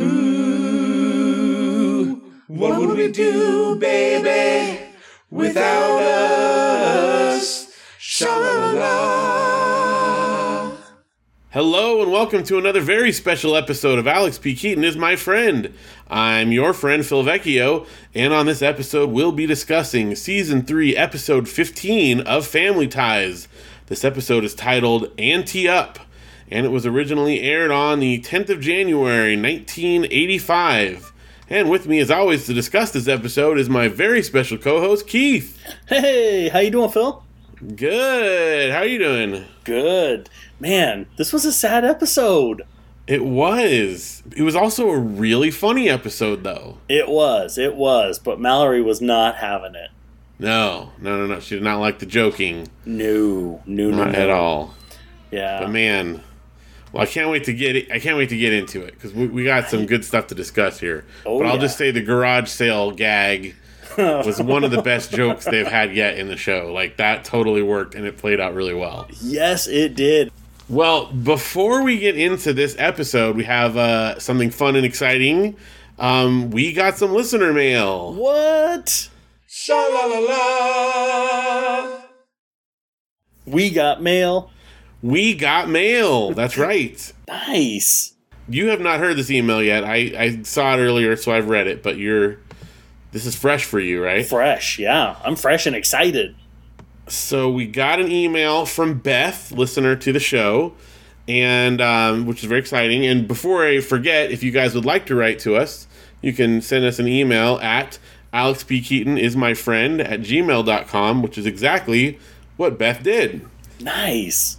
Ooh, what would we do, baby, without us? Sha-la-la. Hello and welcome to another very special episode of Alex P. Keaton is my friend. I'm your friend Phil Vecchio, and on this episode we'll be discussing season 3, episode 15 of Family Ties. This episode is titled Ante Up, and it was originally aired on the 10th of January, 1985. And with me as always to discuss this episode is my very special co-host Keith. Hey, how you doing, Phil? Good. How are you doing? Good. Man, this was a sad episode. It was. It was also a really funny episode, though. It was, it was, but Mallory was not having it. No, no, no, no. She did not like the joking. No, no, no, Not no. at all. Yeah. But man, well, I can't wait to get it. I can't wait to get into it because we, we got some good stuff to discuss here. Oh, but I'll yeah. just say the garage sale gag was one of the best jokes they've had yet in the show. Like that totally worked and it played out really well. yes, it did. Well, before we get into this episode, we have uh, something fun and exciting. Um, we got some listener mail. What? Sha-la-la-la. We got mail. We got mail. That's right. Nice. You have not heard this email yet. I, I saw it earlier, so I've read it. But you're this is fresh for you, right? Fresh, yeah. I'm fresh and excited. So we got an email from Beth, listener to the show, and um, which is very exciting. And before I forget, if you guys would like to write to us, you can send us an email at Alex P. Keaton is my friend at gmail.com, which is exactly what Beth did. Nice.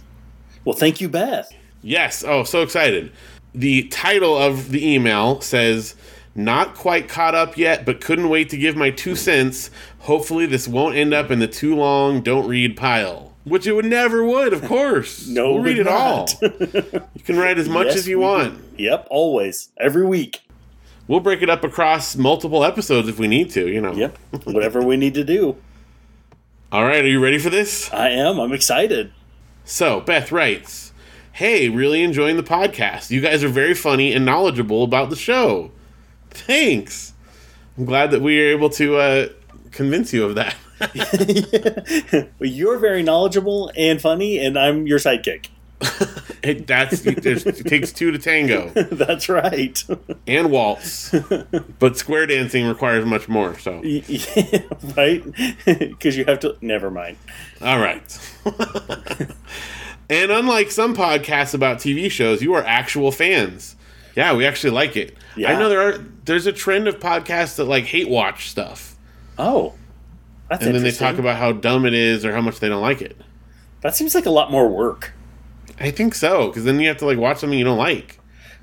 Well, thank you, Beth. Yes. Oh, so excited. The title of the email says, Not quite caught up yet, but couldn't wait to give my two cents. Hopefully, this won't end up in the too long, don't read pile. Which it would never would, of course. No, we'll read it all. You can write as much Yes, as you want. Yep, always. Every week. We'll break it up across multiple episodes if we need to, you know. Yep. Whatever we need to do. All right, are you ready for this? I am. I'm excited. So, Beth writes, Hey, really enjoying the podcast. You guys are very funny and knowledgeable about the show. Thanks. I'm glad that we are able to uh, convince you of that. Well, you're very knowledgeable and funny, and I'm your sidekick. it, that's it takes two to tango That's right. and waltz, but square dancing requires much more. So, Yeah, right? Because you have to. Never mind. all right. and unlike some podcasts about TV shows, you are actual fans. Yeah, we actually like it. Yeah. I know there are there's a trend of podcasts that like hate watch stuff. Oh, that's and then they talk about how dumb it is or how much they don't like it. That seems like a lot more work. I think so because then you have to like watch something you don't like.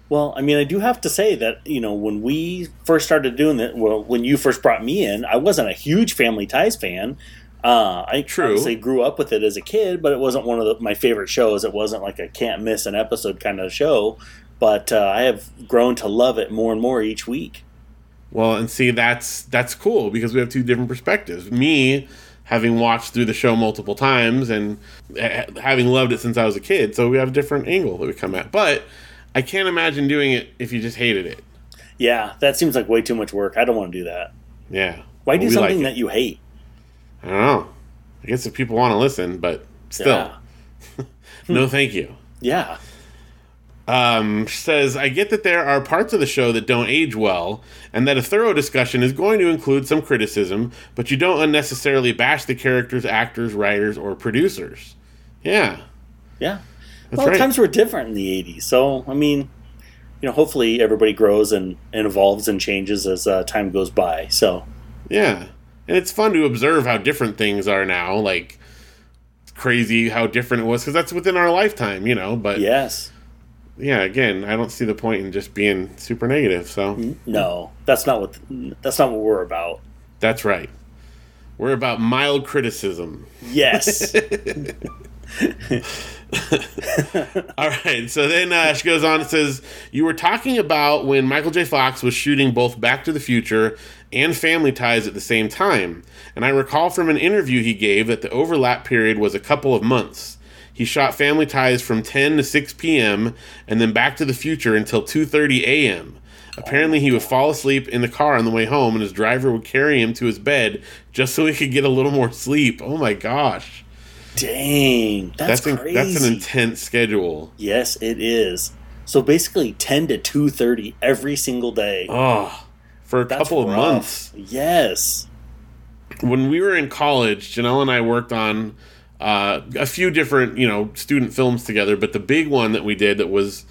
Well, I mean, I do have to say that you know when we first started doing that, well, when you first brought me in, I wasn't a huge Family Ties fan. Uh, I True. obviously grew up with it as a kid, but it wasn't one of the, my favorite shows. It wasn't like a can't miss an episode kind of show. But uh, I have grown to love it more and more each week. Well, and see that's that's cool because we have two different perspectives. Me having watched through the show multiple times and having loved it since I was a kid, so we have a different angle that we come at. But I can't imagine doing it if you just hated it. Yeah, that seems like way too much work. I don't want to do that. Yeah. Why do something like that you hate? I don't know. I guess if people want to listen, but still, Yeah. no, thank you. Yeah. Um, says, I get that there are parts of the show that don't age well, and that a thorough discussion is going to include some criticism, but you don't unnecessarily bash the characters, actors, writers, or producers. Yeah, Yeah. that's well, right. times were different in the 80s. So, I mean, you know, hopefully everybody grows and, and evolves and changes as uh, time goes by. So, yeah. And it's fun to observe how different things are now. Like, crazy how different it was, because that's within our lifetime, you know. But yes. Yeah, again, I don't see the point in just being super negative. So No, that's not what that's not what we're about. that's right. We're about mild criticism. Yes. All right. So then uh, she goes on and says, You were talking about when Michael J. Fox was shooting both Back to the Future and Family Ties at the same time. And I recall from an interview he gave that the overlap period was a couple of months. He shot Family Ties from 10 to 6 p.m. and then Back to the Future until 2:30 a.m. Apparently, he would fall asleep in the car on the way home, and his driver would carry him to his bed just so he could get a little more sleep. Oh my gosh, Dang, that's, that's an, crazy. that's an intense schedule. yes, it is. So basically, ten to two thirty every single day. Oh, for a That's couple of months. Yes. when we were in college, Janelle and I worked on uh, a few different, you know, student films together. But the big one that we did that was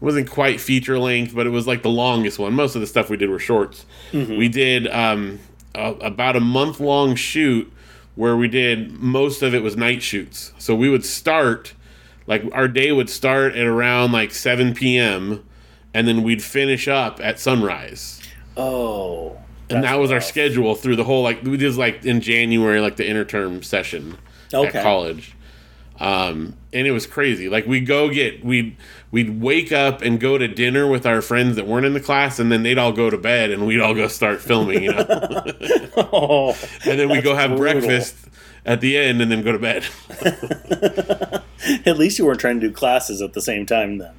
wasn't quite feature length, but it was like the longest one. Most of the stuff we did were shorts. We did um, a, about a month long shoot where we did most of it was night shoots. So we would start like our day would start at around like 7 p.m. and then we'd finish up at sunrise Oh. and that was our schedule through the whole like we did like in January like the interterm session Okay. at college. Um, and it was crazy. Like we go get we we'd wake up and go to dinner with our friends that weren't in the class, and then they'd all go to bed, and we'd all go start filming, you know. Oh. and then we go have brutal. breakfast at the end, and then go to bed. At least you weren't trying to do classes at the same time then.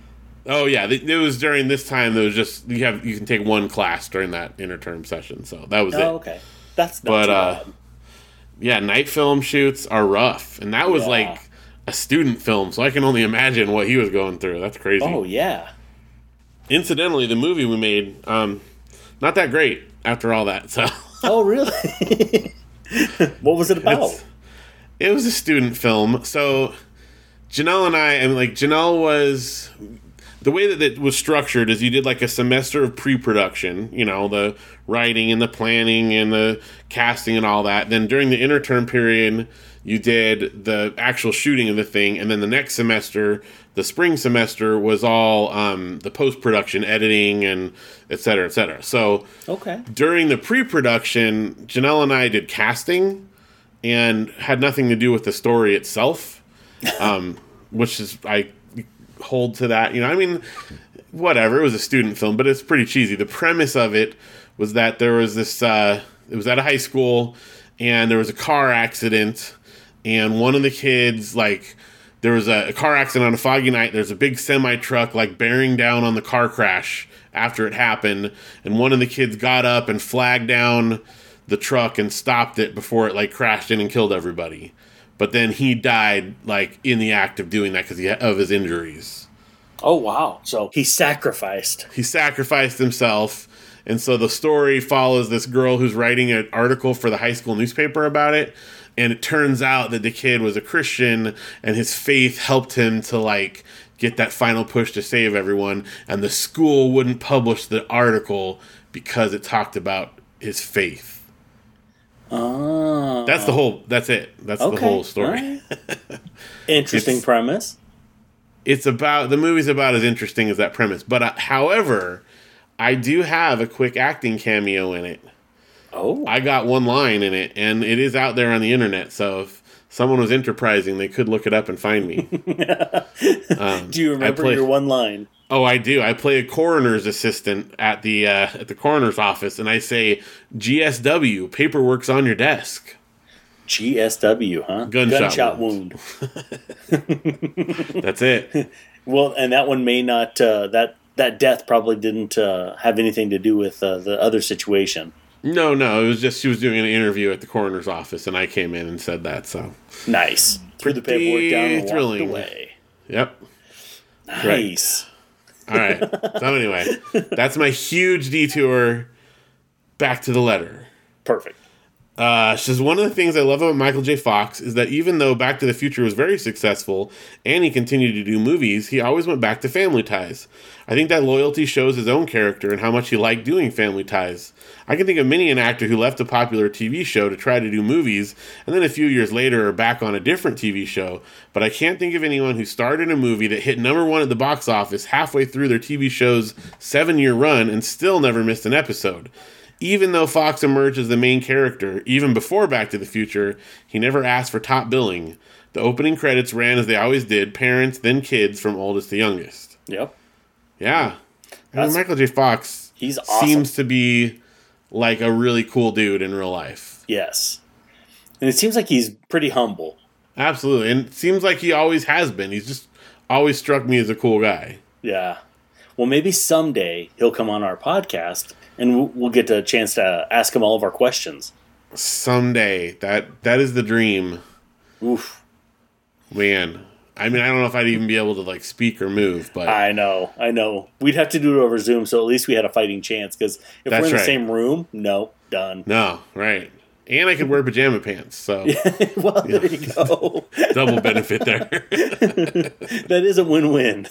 oh yeah, it was during this time. There was just you have you can take one class during that interterm session, so that was it. Oh, okay. That's not But, too uh, bad. Yeah, night film shoots are rough, and that was Yeah. like a student film, so I can only imagine what he was going through. That's crazy. Oh yeah. Incidentally, the movie we made, um, not that great after all that. So Oh really? what was it about? It's- it was a student film. So Janelle and I, I and like Janelle was the way that it was structured is you did like a semester of pre-production, you know, the writing and the planning and the casting and all that. Then during the interterm period, you did the actual shooting of the thing, and then the next semester, the spring semester, was all um, the post-production, editing, and et cetera, et cetera. So okay. during the pre-production, Janelle and I did casting, and had nothing to do with the story itself, um, which is I hold to that. You know, I mean, whatever. It was a student film, but it's pretty cheesy. The premise of it was that there was this. Uh, it was at a high school, and there was a car accident, and one of the kids like. There was a, a car accident on a foggy night. There's a big semi truck like bearing down on the car crash after it happened, and one of the kids got up and flagged down the truck and stopped it before it like crashed in and killed everybody. But then he died like in the act of doing that because of his injuries. Oh wow. So he sacrificed. He sacrificed himself, and so the story follows this girl who's writing an article for the high school newspaper about it. And it turns out that the kid was a Christian, and his faith helped him to like get that final push to save everyone. And the school wouldn't publish the article because it talked about his faith. Ah. That's the whole. That's it. That's the whole story. alright. Interesting It's- premise. It's about the movie's about as interesting as that premise. But uh, however, I do have a quick acting cameo in it. Oh. I got one line in it, and it is out there on the internet. So if someone was enterprising, they could look it up and find me. Um, Do you remember play- your one line? Oh, I do. I play a coroner's assistant at the uh, at the coroner's office, and I say, "GSW, paperwork's on your desk." GSW, huh? Gunshot wound. That's it. Well, and that one may not. Uh, that that death probably didn't uh, have anything to do with uh, the other situation. no, no, it was just she was doing an interview at the coroner's office, and I came in and said that. So, Nice. Threw the paperwork down and thrilling. away. yep. Nice. All right. So anyway, that's my huge detour back to the letter. Perfect. Uh, she says one of the things I love about Michael J. Fox is that even though Back to the Future was very successful and he continued to do movies, he always went back to Family Ties. I think that loyalty shows his own character and how much he liked doing Family Ties. I can think of many an actor who left a popular TV show to try to do movies and then a few years later are back on a different TV show, but I can't think of anyone who starred in a movie that hit number one at the box office halfway through their TV show's seven year run and still never missed an episode. Even though Fox emerged as the main character, even before Back to the Future, he never asked for top billing. The opening credits ran as they always did parents, then kids, from oldest to youngest. Yep. Yeah. I mean, Michael J. Fox He's awesome. seems to be like a really cool dude in real life. yes. And it seems like he's pretty humble. Absolutely. And it seems like he always has been. He's just always struck me as a cool guy. Yeah. Well, maybe someday he'll come on our podcast and we'll, get a chance to ask him all of our questions. Someday. That that is the dream. Oof. Man. I mean, I don't know if I'd even be able to like speak or move, but I know, I know. We'd have to do it over Zoom, so at least we had a fighting chance. Because if That's we're in the right. same room, no, done. no, right. And I could wear pajama pants, so well, there you go. double benefit there. that is a win-win.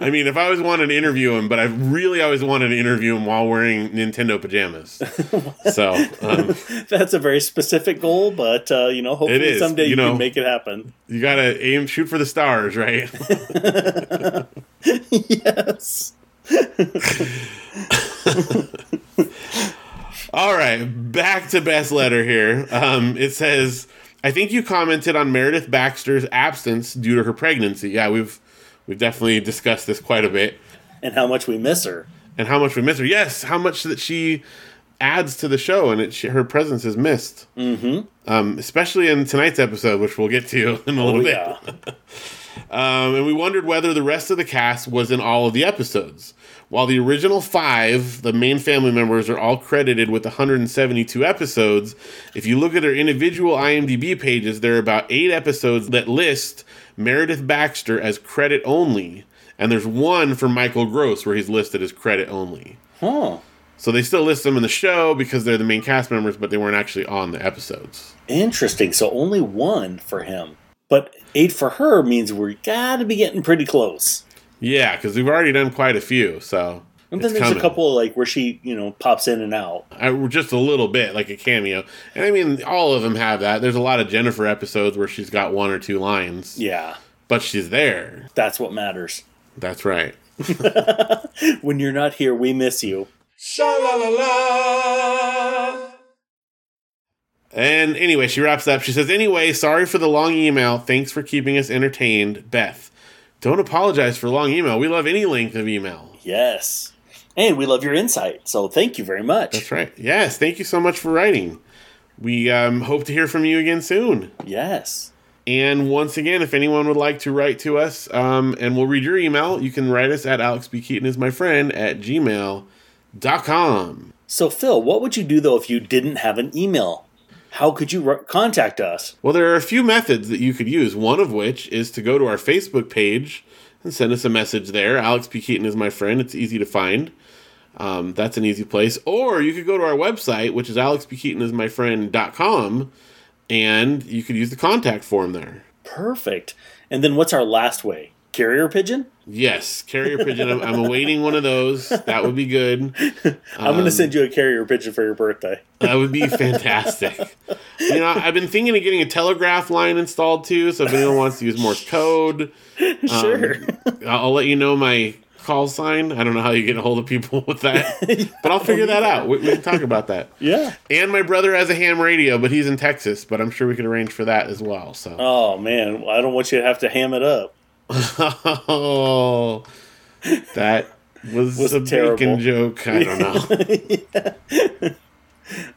I mean, if I always wanted to interview him, but I really always wanted to interview him while wearing Nintendo pajamas. So, um, That's a very specific goal, but uh, you know, hopefully It is, someday you you, know. can make it happen. you gotta aim, shoot for the stars, right? yes. All right, back to Beth's letter here. Um, it says, "I think you commented on Meredith Baxter's absence due to her pregnancy. Yeah, we've we've definitely discussed this quite a bit, And how much we miss her. and how much we miss her. Yes, how much that she adds to the show, and it she, her presence is missed. Mm-hmm. Um, especially in tonight's episode, which we'll get to in a little Oh bit. yeah. Um, and we wondered whether the rest of the cast was in all of the episodes. While the original five, the main family members, are all credited with 172 episodes, if you look at their individual IMDb pages, there are about eight episodes that list Meredith Baxter as credit only. And there's one for Michael Gross where he's listed as credit only. Huh. So they still list them in the show because they're the main cast members, but they weren't actually on the episodes. Interesting. So only one for him. But eight for her means we gotta be getting pretty close. Yeah, because we've already done quite a few, so. And it's then there's coming. a couple like where she, you know, pops in and out. I, just a little bit, like a cameo. And I mean, all of them have that. There's a lot of Jennifer episodes where she's got one or two lines, Yeah. but she's there. That's what matters. That's right. When you're not here, we miss you. Sha la la la. And anyway, she wraps up. She says, Anyway, sorry for the long email. Thanks for keeping us entertained. Beth. Don't apologize for long email. We love any length of email. Yes. And we love your insight. So thank you very much. That's right. Yes, thank you so much for writing. We um, hope to hear from you again soon. Yes. And once again, if anyone would like to write to us, um, and we'll read your email, you can write us at alexbkeatonismyfriend B. Keaton is my at gmail.com. So Phil, what would you do though if you didn't have an email? How could you r- contact us? Well, there are a few methods that you could use, one of which is to go to our Facebook page and send us a message there. Alex P. Keaton is my friend. It's easy to find. Um, that's an easy place. Or you could go to our website, which is alexpkeatonismyfriend.com, and you could use the contact form there. Perfect. And then what's our last way? Carrier pigeon? Yes, carrier pigeon. I'm, I'm awaiting one of those. That would be good. I'm going to um, send you a carrier pigeon for your birthday. That would be fantastic. you know, I've been thinking of getting a telegraph line installed too. So if anyone wants to use Morse code, um, sure. I'll, I'll let you know my call sign. I don't know how you get a hold of people with that, but I'll figure that out. We, we can talk about that. yeah. And my brother has a ham radio, but he's in Texas. But I'm sure we could arrange for that as well. So, Oh man, I don't want you to have to ham it up. Oh, that was, Was a terrible. bacon joke. I don't know.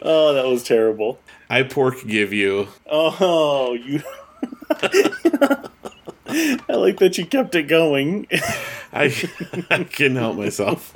Oh, that was terrible. I pork give you. Oh, you. I like that you kept it going. I, I couldn't help myself.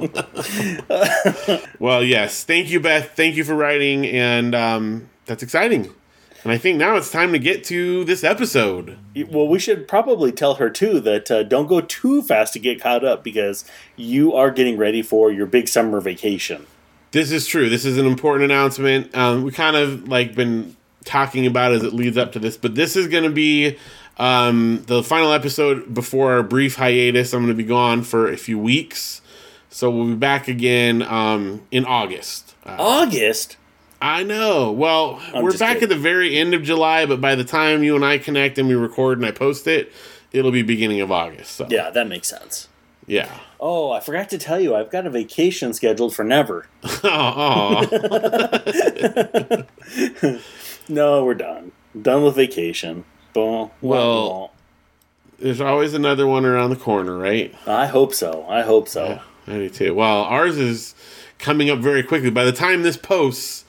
well, yes. Thank you, Beth. Thank you for writing, and um, that's exciting. And I think now it's time to get to this episode. well, we should probably tell her too that uh, don't go too fast to get caught up because you are getting ready for your big summer vacation. This is true. This is an important announcement. Um, we kind of like been talking about as it leads up to this, but this is going to be um, the final episode before our brief hiatus. I'm going to be gone for a few weeks, so we'll be back again um, in August. Uh, August. I know. Well, I'm we're back kidding. at the very end of July, but by the time you and I connect and we record and I post it, it'll be beginning of August. So Yeah, that makes sense. yeah. Oh, I forgot to tell you, I've got a vacation scheduled for never. oh. No, we're done. Done with vacation. Boom. Well- There's always another one around the corner, right? I hope so. I hope so. I do too. Well, ours is coming up very quickly. By the time this posts,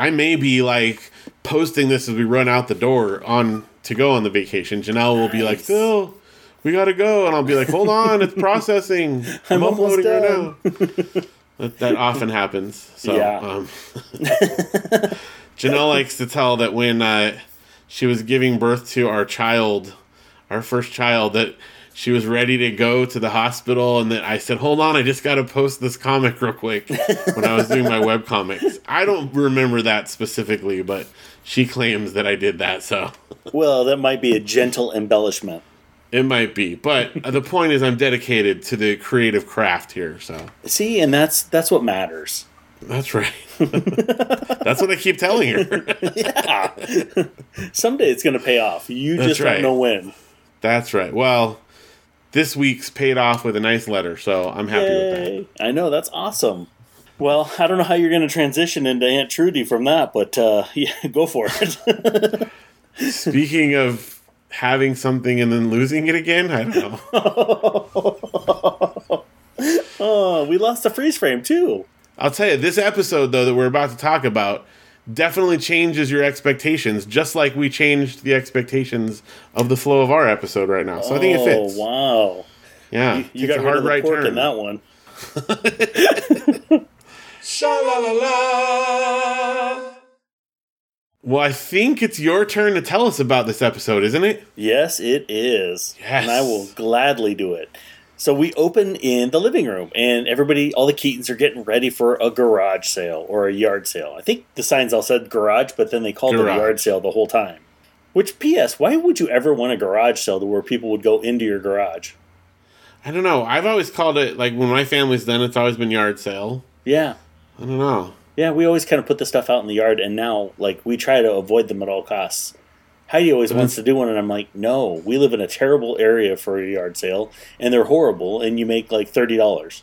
I may be like posting this as we run out the door on to go on the vacation. Janelle will be like, Nice. Phil, we gotta go, and I'll be like, hold on, it's processing. I'm, I'm uploading right now. that, that often happens. So, Yeah. um, Janelle likes to tell that when uh, she was giving birth to our child, our first child, that she was ready to go to the hospital, and then I said, "Hold on, I just got to post this comic real quick." when I was doing my web comics, I don't remember that specifically, but she claims that I did that, so Well, that might be a gentle embellishment. it might be. But the point is, I'm dedicated to the creative craft here, so See, and that's that's what matters. that's right. that's what I keep telling her. Yeah. Someday it's going to pay off. You That's just right. don't know when. That's right. Well, this week's paid off with a nice letter, so I'm happy with that. I know, that's awesome. Well, I don't know how you're going to transition into Aunt Trudy from that, but uh, yeah, go for it. Speaking of having something and then losing it again, I don't know. oh, we lost the freeze frame too. I'll tell you, this episode though that we're about to talk about definitely changes your expectations, just like we changed the expectations of the flow of our episode right now. So I think it oh, fits. Oh, wow. Yeah, You takes got a hard right turn. in that one. Sha la la la. Well, I think it's your turn to tell us about this episode, isn't it? Yes, it is. Yes. And I will gladly do it. So we open in the living room, and everybody, all the Keatons are getting ready for a garage sale or a yard sale. I think the signs all said garage, but then they called it a yard sale the whole time. Which, P.S., why would you ever want a garage sale to where people would go into your garage? I don't know. I've always called it like when my family's done, it's always been yard sale. Yeah. I don't know. Yeah, we always kind of put the stuff out in the yard, and now, like, we try to avoid them at all costs. Heidi always wants to do one, and I'm like, no, we live in a terrible area for a yard sale, and they're horrible, and you make like thirty dollars.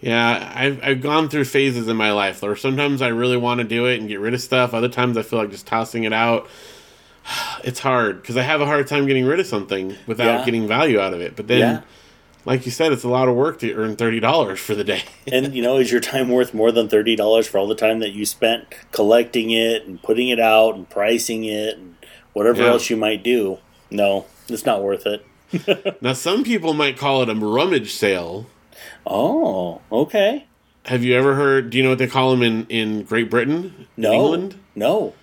Yeah, I've, I've gone through phases in my life where sometimes I really want to do it and get rid of stuff. Other times I feel like just tossing it out. It's hard because I have a hard time getting rid of something without Yeah. getting value out of it. But then, Yeah. like you said, it's a lot of work to earn thirty dollars for the day. And you know, is your time worth more than thirty dollars for all the time that you spent collecting it and putting it out and pricing it and whatever Yeah. else you might do? No, it's not worth it. now, some people might call it a rummage sale. Oh, okay. Have you ever heard? Do you know what they call them in in Great Britain, No, England? no.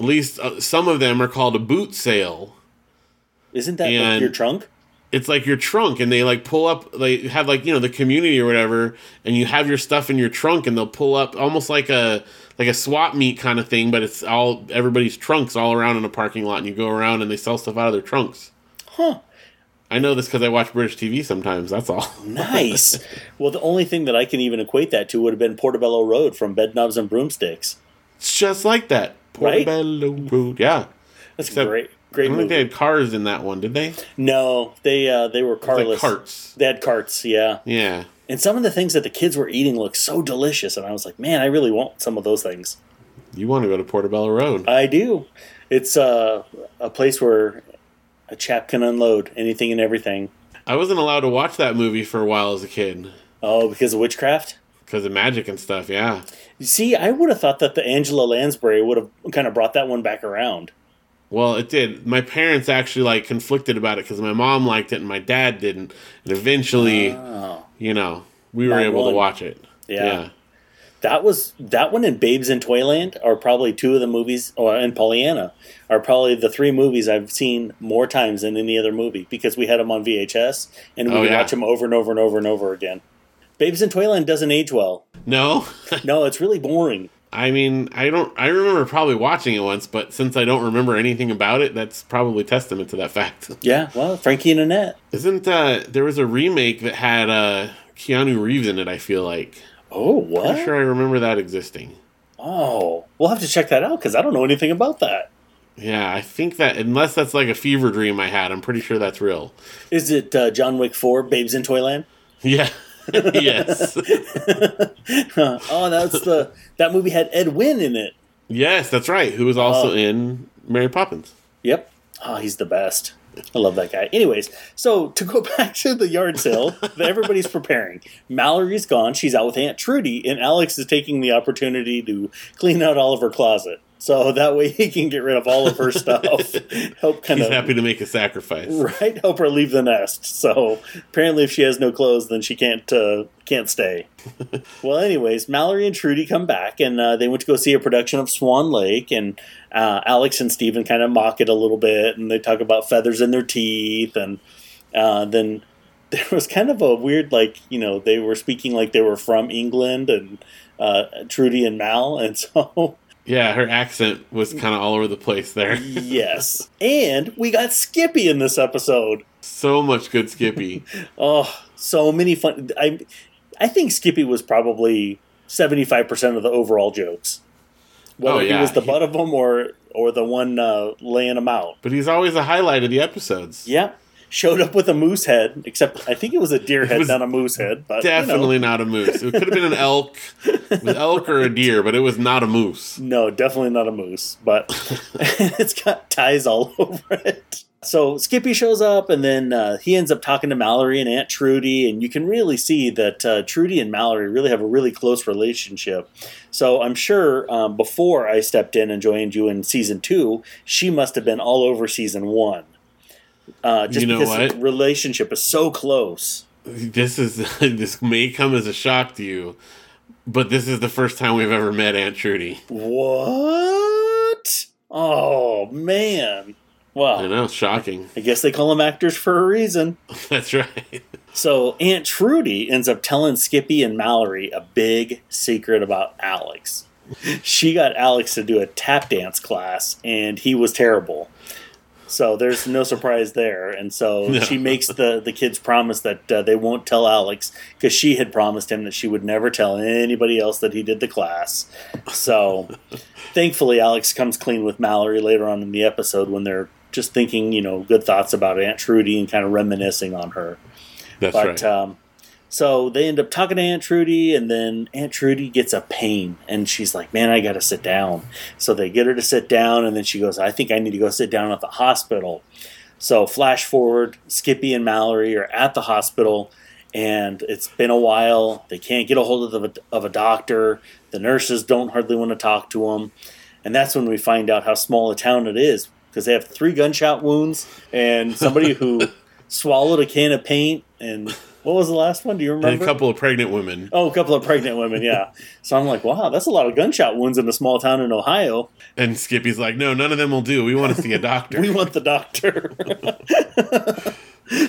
At least uh, some of them are called a boot sale. Isn't that like your trunk? it's like your trunk and they like pull up they have like you know the community or whatever and you have your stuff in your trunk and they'll pull up almost like a like a swap meet kind of thing but it's all everybody's trunks all around in a parking lot and you go around and they sell stuff out of their trunks Huh. i know this because i watch british tv sometimes that's all Nice. well, the only thing that I can even equate that to would have been Portobello Road from Bedknobs and Broomsticks. it's just like that Right? Portobello Road. yeah That's Except- great. i Great don't think they had cars in that one did they no, they uh, they were like carless. carts They had carts, yeah. yeah And some of the things that the kids were eating looked so delicious, and I was like, man, I really want some of those things. you want to go to portobello road I do. It's uh, a place where a chap can unload anything and everything. i wasn't allowed to watch that movie for a while as a kid Oh, because of witchcraft. because of magic and stuff yeah You see, I would have thought that the Angela Lansbury would have kind of brought that one back around. Well, it did. My parents actually like conflicted about it because my mom liked it and my dad didn't. And eventually, Oh, you know, we were able won. to watch it. Yeah. that was that one and Babes in Toyland are probably two of the movies, or and Pollyanna are probably the three movies I've seen more times than any other movie because we had them on VHS and we Oh, would yeah. watch them over and over and over and over again. Babes in Toyland doesn't age well. No, No, it's really boring. I mean, I don't. I remember probably watching it once, but since I don't remember anything about it, that's probably testament to that fact. Yeah, well, Frankie and Annette. Isn't uh, there was a remake that had uh, Keanu Reeves in it? I feel like. Oh, I'm sure I remember that existing. Oh, we'll have to check that out because I don't know anything about that. Yeah, I think that unless that's like a fever dream I had, I'm pretty sure that's real. Is it uh, John Wick 4, Babes in Toyland? Yeah. yes. oh, that's the that movie had Ed Wynn in it. Yes, that's right. Who was also Oh. in Mary Poppins. Yep. Oh, he's the best. I love that guy. Anyways, so to go back to the yard sale that everybody's preparing. Mallory's gone. She's out with Aunt Trudy, and Alex is taking the opportunity to clean out all of her closet. So that way he can get rid of all of her stuff. Help kind He's of happy to make a sacrifice. right help her leave the nest. So apparently, if she has no clothes, then she can't uh, can't stay. well, anyways, Mallory and Trudy come back, and uh, they went to go see a production of Swan Lake, and uh, Alex and Steven kind of mock it a little bit, and they talk about feathers in their teeth, and uh, then there was kind of a weird, like you know, they were speaking like they were from England, and uh, Trudy and Mal, and so. Yeah, her accent was kind of all over the place there. yes. And we got Skippy in this episode. So much good Skippy. Oh, so many fun. I, I think Skippy was probably seventy five percent of the overall jokes. Whether Oh, yeah. he was the butt of them or or the one uh, laying them out. But he's always a highlight of the episodes. Yeah, showed up with a moose head. Except I think it was a deer head, not a moose head. But you know. Definitely not a moose. It could have been an elk, elk or a deer, but it was not a moose. No, definitely not a moose, but it's got ties all over it. So Skippy shows up, and then uh, he ends up talking to Mallory and Aunt Trudy, and you can really see that uh, Trudy and Mallory really have a really close relationship. So I'm sure um, before I stepped in and joined you in season two, she must have been all over season one. Uh, just You know because what? the relationship is so close. This is this may come as a shock to you, but this is the first time we've ever met Aunt Trudy. What? Oh man! I Wow. know, shocking. I guess they call them actors for a reason. That's right. So Aunt Trudy ends up telling Skippy and Mallory a big secret about Alex. She got Alex to do a tap dance class, and he was terrible. So there's no surprise there, and so No. she makes the the kids promise that uh, they won't tell Alex because she had promised him that she would never tell anybody else that he did the class. So thankfully, Alex comes clean with Mallory later on in the episode when they're just thinking, you know, good thoughts about Aunt Trudy and kind of reminiscing on her. That's But right. um, so they end up talking to Aunt Trudy, and then Aunt Trudy gets a pain, and she's like, "Man, I got to sit down." So they get her to sit down, and then she goes, "I think I need to go sit down at the hospital." So flash forward, Skippy and Mallory are at the hospital, and it's been a while. They can't get a hold of, the, of a doctor. The nurses don't hardly want to talk to them, and that's when we find out how small a town it is because they have three gunshot wounds and somebody who swallowed a can of paint and what was the last one? Do you and remember? a couple of pregnant women. Oh, a couple of pregnant women, yeah. So I'm like, wow, that's a lot of gunshot wounds in a small town in Ohio. And Skippy's like, no, none of them will do. We want to see a doctor. We want the doctor.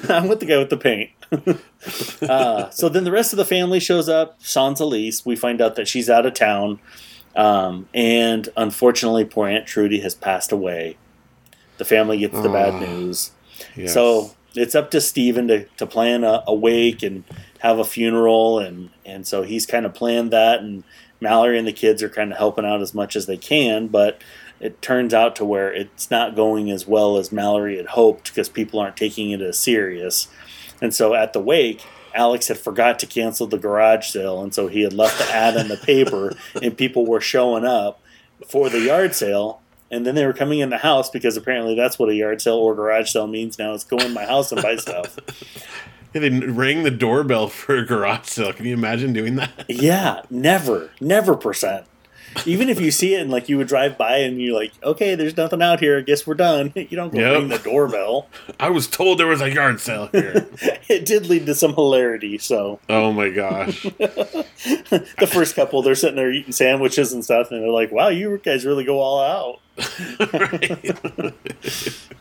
I'm with the guy with the paint. uh, so then the rest of the family shows up. Sans Elise. We find out that she's out of town. Um, and unfortunately, poor Aunt Trudy has passed away. The family gets the bad news. Yes. So it's up to Steven to, to plan a, a wake and have a funeral, and, and so he's kind of planned that, and Mallory and the kids are kind of helping out as much as they can, but it turns out to where it's not going as well as Mallory had hoped because people aren't taking it as serious. And so at the wake, Alex had forgot to cancel the garage sale, and so he had left the ad in the paper, and people were showing up for the yard sale. And then they were coming in the house because apparently that's what a yard sale or garage sale means now. It's go in my house and buy stuff. Yeah, they rang the doorbell for a garage sale. Can you imagine doing that? Yeah, never, never percent. Even if you see it and like you would drive by and you're like, okay, there's nothing out here. I guess we're done. You don't go Yep. ring the doorbell. I was told there was a yard sale here. It did lead to some hilarity. So oh my gosh. the first couple, they're sitting there eating sandwiches and stuff, and they're like, wow, you guys really go all out.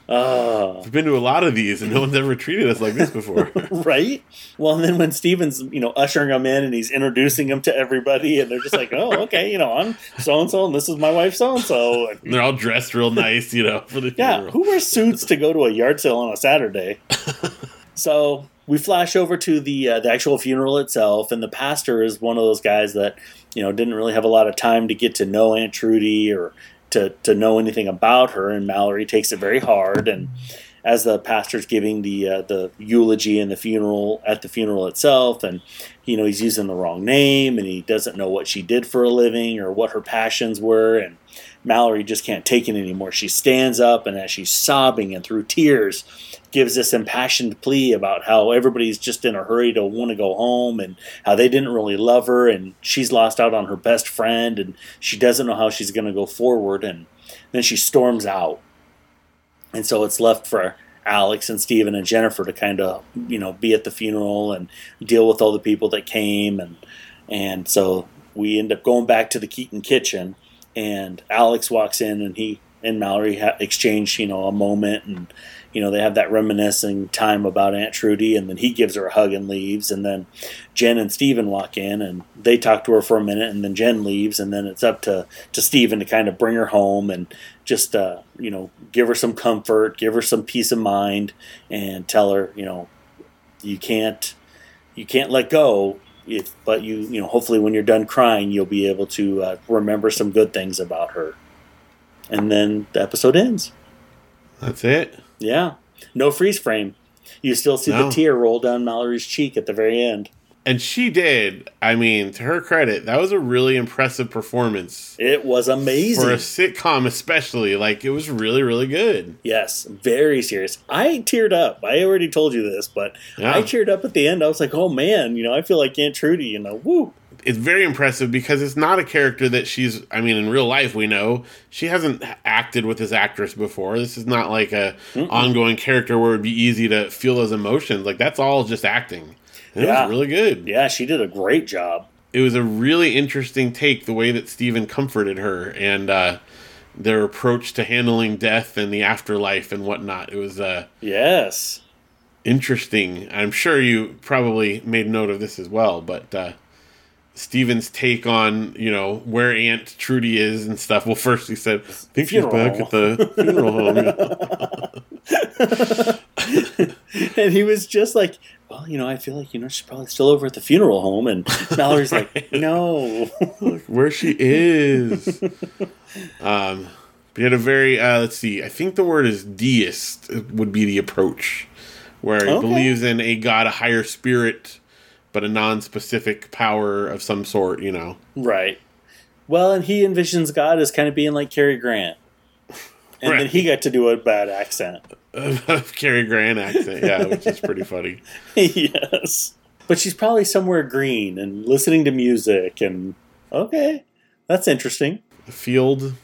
Ah. I've been to a lot of these and no one's ever treated us like this before. right? Well, and then when Steven's, you know, ushering them in and he's introducing them to everybody, and they're just like, oh, okay, you know, I'm so and so, and this is my wife, so and so. They're all dressed real nice, you know, for the Yeah, funeral. who wears suits to go to a yard sale on a Saturday? so we flash over to the uh, the actual funeral itself, and the pastor is one of those guys that you know didn't really have a lot of time to get to know Aunt Trudy or to to know anything about her, and Mallory takes it very hard, and as the pastor's giving the uh, the eulogy and the funeral at the funeral itself, and you know he's using the wrong name, and he doesn't know what she did for a living or what her passions were, and Mallory just can't take it anymore. She stands up, and as she's sobbing and through tears, gives this impassioned plea about how everybody's just in a hurry to want to go home and how they didn't really love her and she's lost out on her best friend and she doesn't know how she's going to go forward and then she storms out. And so it's left for alex and steven and jennifer to kind of you know be at the funeral and deal with all the people that came and and so we end up going back to the keaton kitchen and alex walks in and he and mallory ha- exchange you know a moment and you know, they have that reminiscing time about Aunt Trudy, and then he gives her a hug and leaves. And then Jen and Steven walk in and they talk to her for a minute, and then Jen leaves, and then it's up to, to Steven to kind of bring her home and just, uh, you know, give her some comfort, give her some peace of mind, and tell her, you know, you can't you can't let go if, but you you know hopefully when you're done crying you'll be able to uh, remember some good things about her and then the episode ends That's it. Yeah. No freeze frame. You still see No. the tear roll down Mallory's cheek at the very end. And she did. I mean, to her credit, that was a really impressive performance It was amazing. for a sitcom, especially. Like it was really, really good. yes, very serious. I teared up. I already told you this, but Yeah. I teared up at the end. I was like, oh man, you know, I feel like Aunt Trudy, you know, woo. It's very impressive because it's not a character that she's. I mean, in real life, we know she hasn't acted with this actress before. This is not like a ongoing character where it'd be easy to feel those emotions. Like that's all just acting. And It was really good. Yeah, she did a great job. it was a really interesting take the way that Steven comforted her and uh, their approach to handling death and the afterlife and whatnot. It was uh, Yes. interesting. I'm sure you probably made note of this as well, but uh, Steven's take on you know where Aunt Trudy is and stuff. Well, first he said, "I think she's back at the funeral home." And he was just like, well, you know, I feel like, you know, she's probably still over at the funeral home. And Mallory's like, no. where she is. um, we had a very uh, let's see. I think the word is deist would be the approach, where he Okay. believes in a god, a higher spirit, but a non-specific power of some sort. You know, Right. Well, and he envisions God as kind of being like Cary Grant. And then he got to do a bad accent. Of Cary Grant accent, yeah, which is pretty funny. yes. But she's probably somewhere green and listening to music and okay. That's interesting. A field,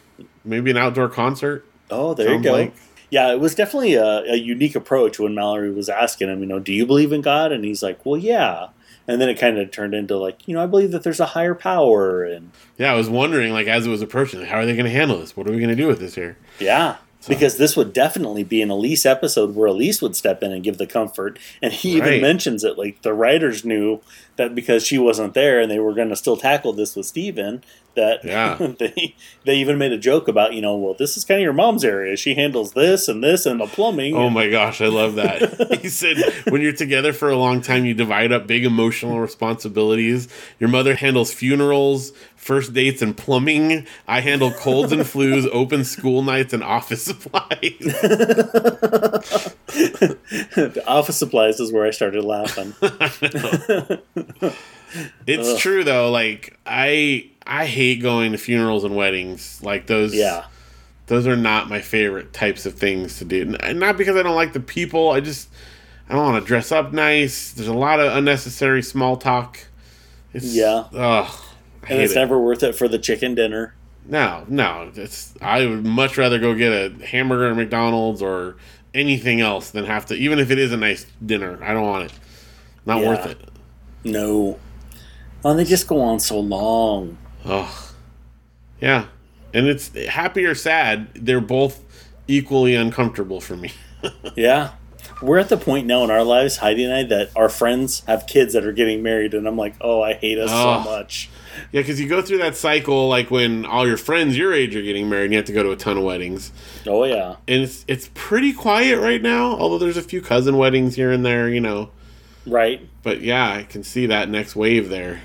maybe an outdoor concert. Oh, there sounds you go. like. Yeah, it was definitely a, a unique approach when Mallory was asking him, you know, do you believe in God? And he's like, well, yeah. And then it kind of turned into like, you know, I believe that there's a higher power. And Yeah, I was wondering, like, as it was approaching, like, how are they going to handle this? What are we going to do with this here? yeah, because this would definitely be an Elise episode where Elise would step in and give the comfort. And he even mentions it. Like the writers knew that because she wasn't there and they were going to still tackle this with Steven, that Yeah. they, they even made a joke about, you know, well, this is kind of your mom's area. She handles this and this and the plumbing. Oh my gosh, I love that. he said when you're together for a long time, you divide up big emotional responsibilities. Your mother handles funerals, first dates, and plumbing. I handle colds and flus, open school nights, and office supplies. the office supplies is where I started laughing. It's Ugh. true though. Like I, I hate going to funerals and weddings. Like those. yeah. those are not my favorite types of things to do. And not because I don't like the people. I just I don't want to dress up nice. There's a lot of unnecessary small talk. It's, Yeah. Ugh. And it's it. never worth it for the chicken dinner. no, no. It's I would much rather go get a hamburger at McDonald's or anything else than have to. Even if it is a nice dinner, I don't want it. Not Yeah. worth it. No. Oh, and they just go on so long. Ugh. Yeah. And it's happy or sad. They're both equally uncomfortable for me. Yeah. We're at the point now in our lives, Heidi and I, that our friends have kids that are getting married, and I'm like, oh, I hate us Oh. so much. Yeah, because you go through that cycle like when all your friends your age are getting married and you have to go to a ton of weddings. Oh, yeah. And it's it's pretty quiet right now, although there's a few cousin weddings here and there, you know. Right. But yeah, I can see that next wave there.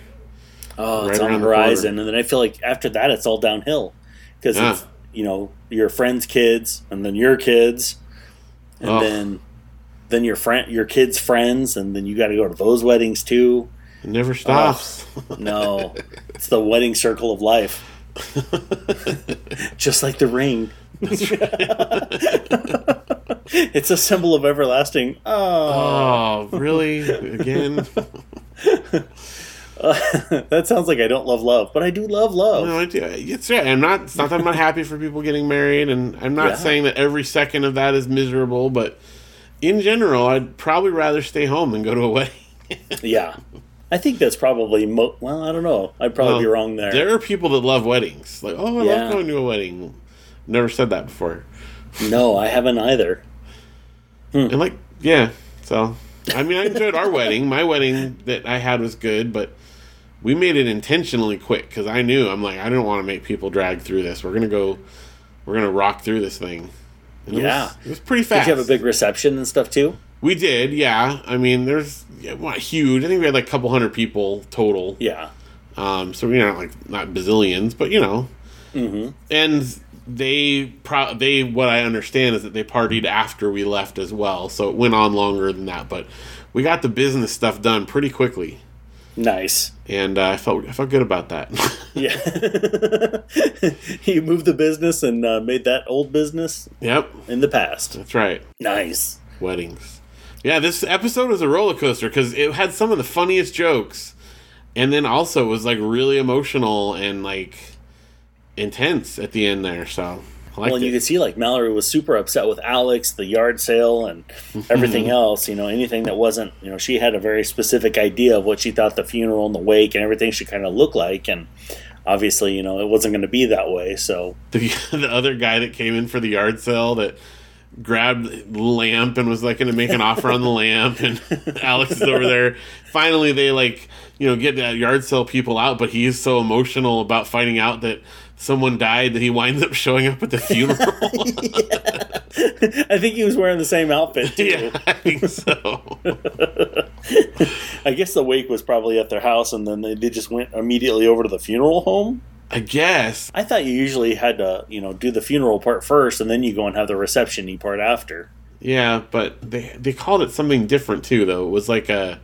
Oh, it's on the the horizon. And then I feel like after that, it's all downhill. Because Yeah. it's, you know, your friends' kids, and then your kids. and Oh. then then your friend, your kids' friends, and then you got to go to those weddings too. It never stops. Oh, no, it's the wedding circle of life, just like the ring. it's a symbol of everlasting. Oh, oh, really? Again? that sounds like I don't love love, but I do love love. No, I do. It's right. I'm not. It's not that I'm not happy for people getting married, and I'm not Yeah. saying that every second of that is miserable. But in general, I'd probably rather stay home than go to a wedding. Yeah, I think that's probably mo- well. I don't know. I'd probably Well, be wrong there. There are people that love weddings. Like, oh, I Yeah. love going to a wedding. Never said that before. No, I haven't either. Hmm. And like, yeah. So, I mean, I enjoyed our wedding. My wedding that I had was good, but we made it intentionally quick because I knew I'm like, I don't want to make people drag through this. We're gonna go. We're gonna rock through this thing. And it Yeah. was, it was pretty fast. Did you have a big reception and stuff too? We did, yeah. I mean, there's yeah, not huge. I think we had like a couple hundred people total. Yeah. Um, so we're not like not bazillions, but you know. Mm-hmm. And they pro- they what I understand is that they partied after we left as well, so it went on longer than that. But we got the business stuff done pretty quickly, Nice. and uh, I felt I felt good about that. Yeah. you moved the business and uh, made that old business yep, in the past. that's right. Nice. Weddings. Yeah, this episode was a roller coaster because it had some of the funniest jokes, and then also was like really emotional and like intense at the end there. So Well, and you could see like Mallory was super upset with Alex, the yard sale, and everything else. You know, anything that wasn't. You know, she had a very specific idea of what she thought the funeral and the wake and everything should kind of look like, and obviously, you know, it wasn't going to be that way. So the the other guy that came in for the yard sale that grabbed the lamp and was like going to make an offer on the lamp and Alex is over there finally they like you know get that yard sale people out but he's so emotional about finding out that someone died that he winds up showing up at the funeral I think he was wearing the same outfit too. yeah i think so I guess the wake was probably at their house, and then they, they just went immediately over to the funeral home. I guess I thought you usually had to, you know, do the funeral part first, and then you go and have the reception part after. yeah but they they called it something different too though it was like a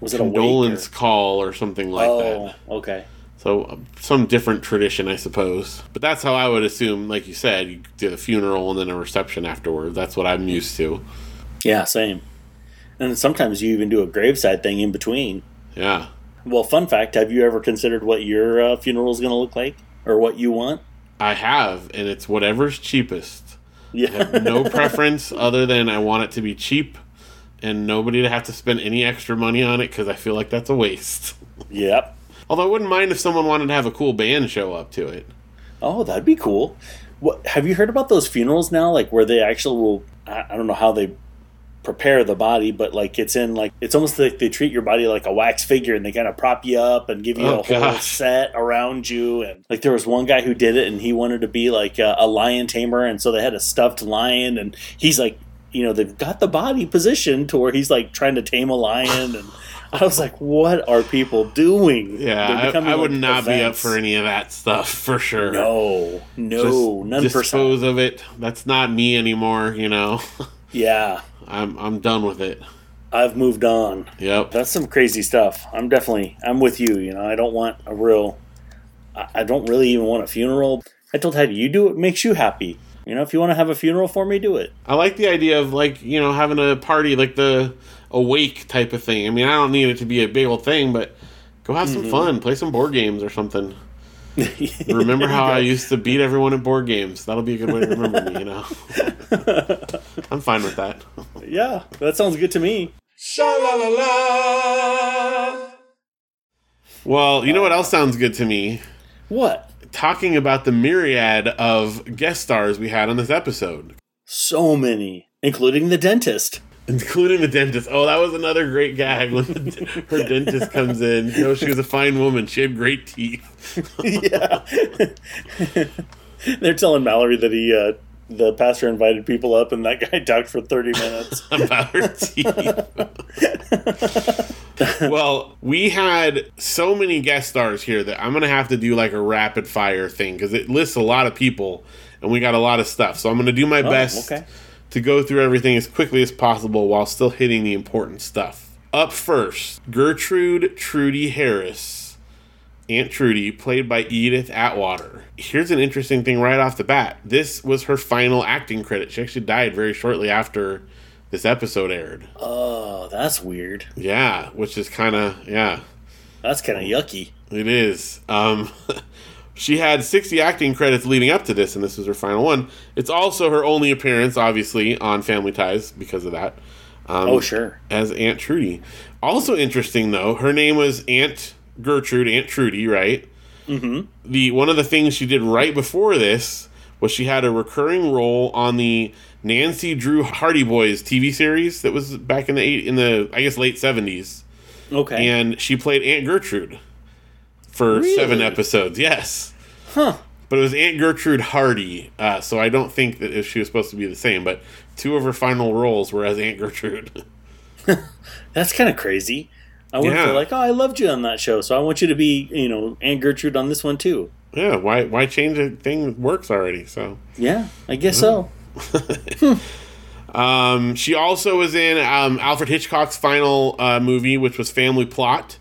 Was it a condolence or- call or something like that oh, okay. So um, some different tradition, I suppose. But that's how I would assume, like you said, you do the funeral and then a reception afterward. That's what I'm used to. Yeah, same. And sometimes you even do a graveside thing in between. Yeah. Well, fun fact: Have you ever considered what your uh, funeral is going to look like, or what you want? I have, and it's whatever's cheapest. Yeah. No preference other than I want it to be cheap and nobody to have to spend any extra money on it because I feel like that's a waste. yep. Although I wouldn't mind if someone wanted to have a cool band show up to it. Oh, that'd be cool. What have you heard about those funerals now? Like where they actually will. I, I don't know how they prepare the body, but like it's in like it's almost like they treat your body like a wax figure, and they kind of prop you up and give you Oh, a whole gosh. set around you. And like there was one guy who did it, and he wanted to be like a, a lion tamer, and so they had a stuffed lion, and he's like, you know, they've got the body positioned to where he's like trying to tame a lion, and I was like, what are people doing? Yeah, I, I would like, not be up for any of that stuff for sure. No, no, Just none percent. dispose of it. That's not me anymore. You know, Yeah, I'm I'm done with it. I've moved on. Yep. That's some crazy stuff. I'm definitely, I'm with you. You know, I don't want a real, I don't really even want a funeral. I told Hattie, you do what makes you happy. You know, if you want to have a funeral for me, do it. I like the idea of like you know having a party like the awake type of thing. I mean, I don't need it to be a big old thing, but go have Mm-hmm. some fun, play some board games or something. Remember how I used to beat everyone at board games? That'll be a good way to remember me. You know, I'm fine with that. yeah, that sounds good to me. Sha la la la. Well, you know what else uh, sounds good to me? What? Talking about the myriad of guest stars we had on this episode. So many, including the dentist. Including the dentist. Oh, that was another great gag when the, her dentist comes in. You know, she was a fine woman. She had great teeth. yeah. They're telling Mallory that he, uh, the pastor invited people up and that guy talked for 30 minutes. about her teeth. well, we had so many guest stars here that I'm going to have to do like a rapid fire thing because it lists a lot of people and we got a lot of stuff. So I'm going to do my best Oh, okay. To go through everything as quickly as possible while still hitting the important stuff. Up first, Gertrude Trudy Harris, Aunt Trudy, played by Edith Atwater. Here's an interesting thing right off the bat. This was her final acting credit. She actually died very shortly after this episode aired. Oh, that's weird. Yeah, which is kind of yeah, That's kind of yucky. it is. Um, she had 60 acting credits leading up to this, and this was her final one. It's also her only appearance, obviously, on Family Ties because of that. Um, Oh, sure. as Aunt Trudy. Also interesting though, her name was Aunt Gertrude, Aunt Trudy, right? Mm-hmm. The one of the things she did right before this was she had a recurring role on the Nancy Drew Hardy Boys TV series that was back in the eight, in the I guess late seventies, Okay. and she played Aunt Gertrude for seven episodes. Yes, huh. but it was Aunt Gertrude Hardy, uh, so I don't think that if she was supposed to be the same. But two of her final roles were as Aunt Gertrude. That's kind of crazy. I would Yeah. feel like, oh, I loved you on that show, so I want you to be, you know, Aunt Gertrude on this one too. Yeah, why why change a thing that works already? So, Yeah, I guess so. um, she also was in um, Alfred Hitchcock's final uh, movie, which was Family Plot,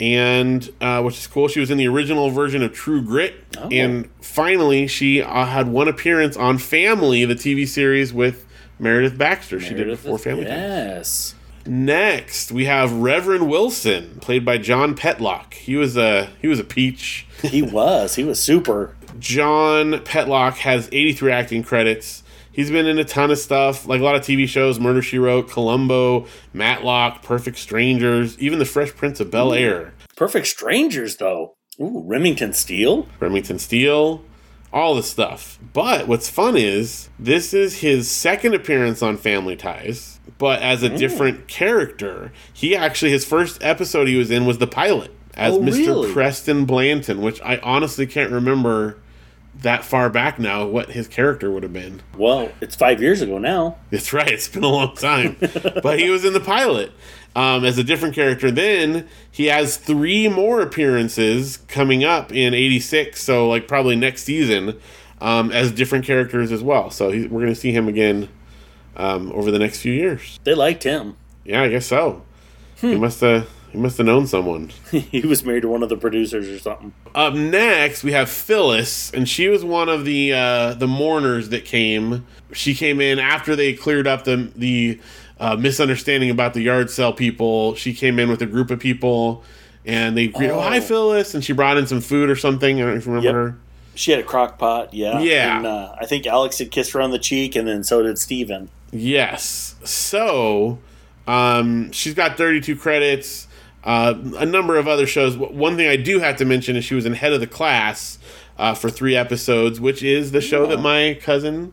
and uh, which is cool. She was in the original version of True Grit, Oh. and finally, she uh, had one appearance on Family, the TV series with Meredith Baxter. she did Meredith- before Family. Yes. Next, we have Reverend Wilson, played by John Petlock. He was a he was a peach. He was. He was super. John Petlock has 83 acting credits. He's been in a ton of stuff, like a lot of TV shows Murder She Wrote, Columbo, Matlock, Perfect Strangers, even The Fresh Prince of Bel Air, Perfect Strangers, though. Ooh, Remington Steele? Remington Steele, all the stuff. But what's fun is this is his second appearance on Family Ties, but as a mm. different character. He actually, his first episode he was in was the pilot as Oh, Mr. really? Preston Blanton, which I honestly can't remember that far back now what his character would have been. Well, it's five years ago now. That's right. It's been a long time, but he was in the pilot um, as a different character. Then he has three more appearances coming up in '86, so like probably next season um, as different characters as well. So we're going to see him again um, over the next few years. They liked him. Yeah, I guess so. He must have. He must have known someone. he was married to one of the producers or something. Up next, we have Phyllis, and she was one of the uh, the mourners that came. She came in after they cleared up the the uh, misunderstanding about the yard sale people. She came in with a group of people, and they greeted, "Oh, hi, Oh. Phyllis," and she brought in some food or something. I don't remember Yep. her. She had a crock pot, yeah. Yeah. And uh, I think Alex had kissed her on the cheek, and then so did Steven. Yes. So, um, she's got 32 credits. Uh, a number of other shows. One thing I do have to mention is she was in Head of the Class uh, for three episodes, which is the show that my cousin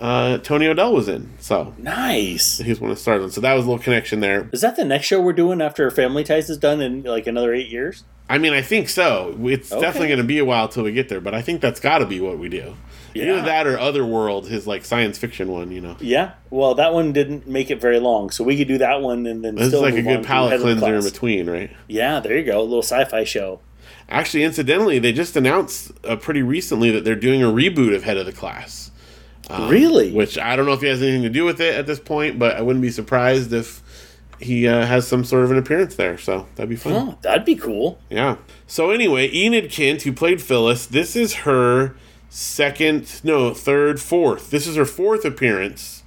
uh, Tony Odell was in. So Nice. he was one of the stars. on. So that was a little connection there. Is that the next show we're doing after Family Ties is done in like another eight years? I mean, I think so. It's Okay. definitely going to be a while till we get there, but I think that's got to be what we do. Either that or Otherworld, his like science fiction one. You know, Yeah. Well, that one didn't make it very long, so we could do that one and then this is still like a good palate Head of the cleanser in between, right? Yeah, there you go. A little sci-fi show. Actually, incidentally, they just announced uh, pretty recently that they're doing a reboot of Head of the Class. Um, really? Which I don't know if he has anything to do with it at this point, but I wouldn't be surprised if he uh, has some sort of an appearance there. So that'd be fun. oh, that'd be cool. Yeah. So anyway, Enid Kent, who played Phyllis, this is her second, no, third, fourth. This is her fourth appearance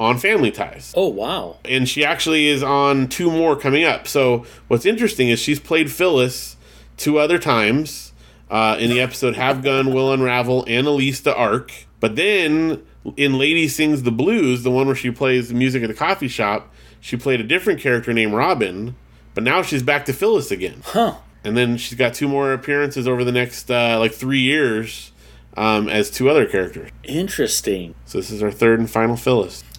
on Family Ties. Oh wow. And she actually is on two more coming up. So what's interesting is she's played Phyllis two other times uh, in the episode Have Gun, Will Unravel, and Elyse D'Arc. But then in Lady Sings the Blues, the one where she plays the music at the coffee shop, she played a different character named Robin. But now she's back to Phyllis again. Huh. And then she's got two more appearances over the next uh, like three years um, as two other characters. Interesting. So this is our third and final Phyllis.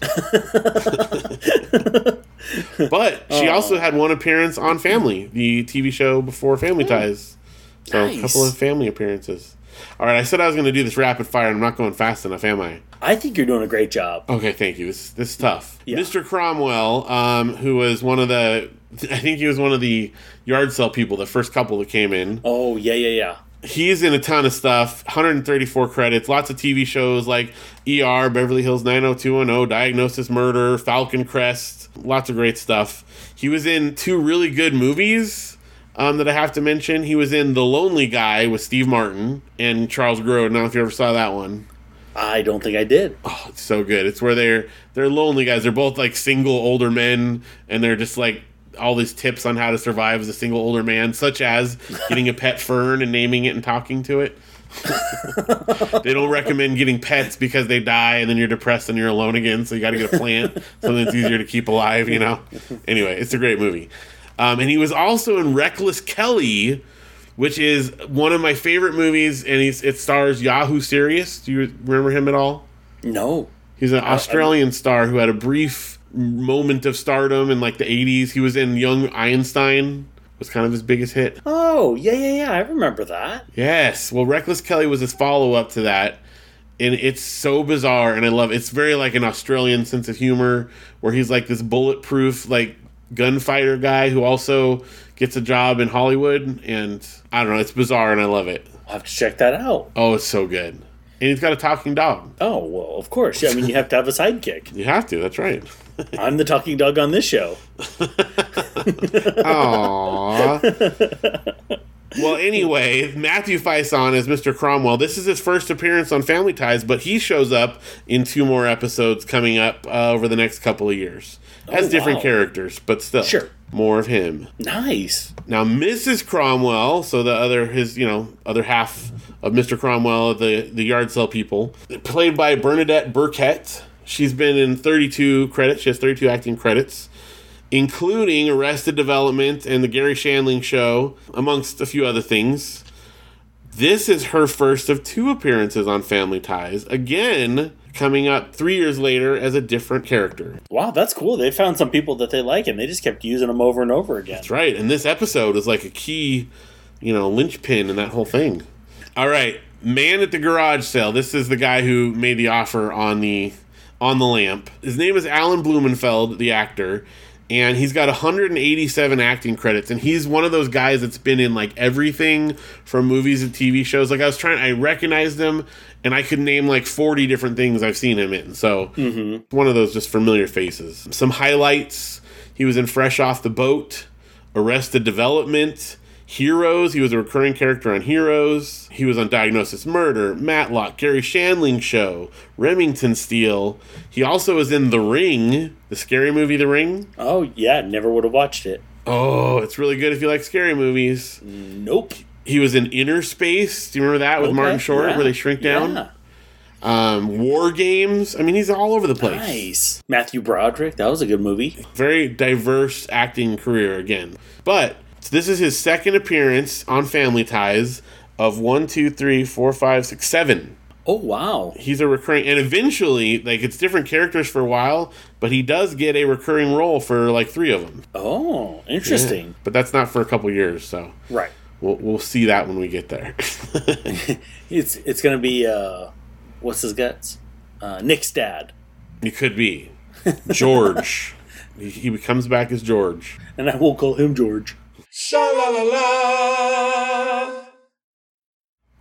but she also had one appearance on Family, the TV show before Family Ties. So a couple of family appearances. All right, I said I was going to do this rapid fire, and I'm not going fast enough, am I? I think you're doing a great job. Okay, thank you. This this is tough. Yeah. Mr. Cromwell, um, who was one of the, I think he was one of the yard sale people, the first couple that came in. Oh yeah, yeah, yeah. He's in a ton of stuff. 134 credits lots of tv shows like er beverly hills 90210 diagnosis murder falcon crest lots of great stuff. He was in two really good movies um, that i have to mention. He was in the lonely guy with steve martin and charles grodin. I don't know if you ever saw that one. I don't think I did. oh, it's so good. It's where they're they're lonely guys. They're both like single older men and they're just like all these tips on how to survive as a single older man such as getting a pet fern and naming it and talking to it. They don't recommend getting pets because they die and then you're depressed and you're alone again so you got to get a plant. Something that's easier to keep alive you know? Anyway it's a great movie. Um, and he was also in reckless kelly which is one of my favorite movies and he's, it stars yahoo serious. Do you remember him at all? No. He's an Australian star who had a brief moment of stardom in like the 80s. He was in Young Einstein, was kind of his biggest hit. Oh, yeah, yeah, yeah. I remember that. Yes. Well, Reckless Kelly was his follow up to that. And it's so bizarre and I love it. It's very like an Australian sense of humor where he's like this bulletproof like gunfighter guy who also gets a job in Hollywood and I don't know, it's bizarre and I love it. I'll have to check that out. Oh, it's so good. And he's got a talking dog. Oh, well, of course. Yeah, I mean, you have to have a sidekick. You have to, that's right. I'm the talking dog on this show. Aww. well, anyway, Matthew Faison as Mr. Cromwell. This is his first appearance on Family Ties, but he shows up in two more episodes coming up uh, over the next couple of years as Oh, different wow. characters, but still, Sure. more of him. Nice. Now, Mrs. Cromwell, so the other his you know other half of Mr. Cromwell, the the yard sale people, played by Bernadette Birkett. She's been in 32 credits. She has 32 acting credits, including Arrested Development and the Garry Shandling Show, amongst a few other things. This is her first of two appearances on Family Ties. Again, coming up three years later as a different character. Wow, that's cool. They found some people that they like, and they just kept using them over and over again. That's right. And this episode is like a key, you know, linchpin in that whole thing. All right, man at the garage sale. This is the guy who made the offer on the on the lamp. His name is Alan Blumenfeld, the actor, and he's got 187 acting credits. And he's one of those guys that's been in like everything from movies and TV shows. Like I was trying, I recognized him, and I could name like 40 different things I've seen him in. So mm-hmm. one of those just familiar faces. Some highlights. He was in Fresh Off the Boat, Arrested Development, Heroes. He was a recurring character on Heroes. He was on Diagnosis Murder, Matlock, Garry Shandling Show, Remington Steele. He also was in The Ring, the scary movie The Ring. Oh, yeah, never would have watched it. Oh, it's really good if you like scary movies. Nope. He was in Inner Space. Do you remember that with Okay, Martin Short, yeah, where they shrink down? Yeah. Um, War Games. I mean, he's all over the place. Nice. Matthew Broderick, that was a good movie. very diverse acting career again. But this is his second appearance on Family Ties of one, two, three, four, five, six, seven. Oh, wow. He's a recurring, and eventually, like it's different characters for a while, but he does get a recurring role for like three of them. Oh, interesting. But that's not for a couple years, so Right. we'll we'll see that when we get there. It's it's going to be, uh, what's his guts? Uh, Nick's dad. it could be George. he, he comes back as George. And I will call him George. Sha la la la.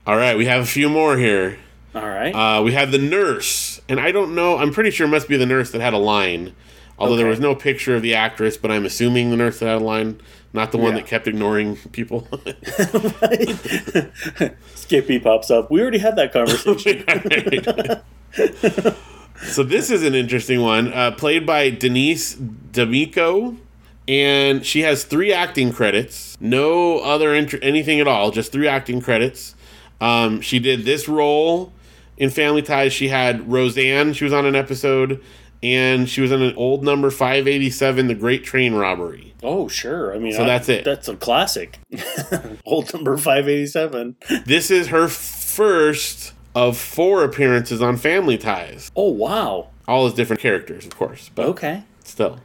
All right, we have a few more here. All right. Uh, we have the nurse, and I don't know. I'm pretty sure it must be the nurse that had a line, although there was no picture of the actress. But I'm assuming the nurse that had a line, not the one Yeah. that kept ignoring people. Skippy pops up. We already had that conversation. so this is an interesting one, uh, played by Denise D'Amico, and she has three acting credits, no other int- anything at all, just three acting credits. Um, she did this role in Family Ties. She had Roseanne. She was on an episode, and she was in an old number 587, The Great Train Robbery. oh, sure. I mean, So I- that's it. That's a classic. Old number 587. This is her first of four appearances on Family Ties. Oh, wow. All as different characters, of course, but Okay. still.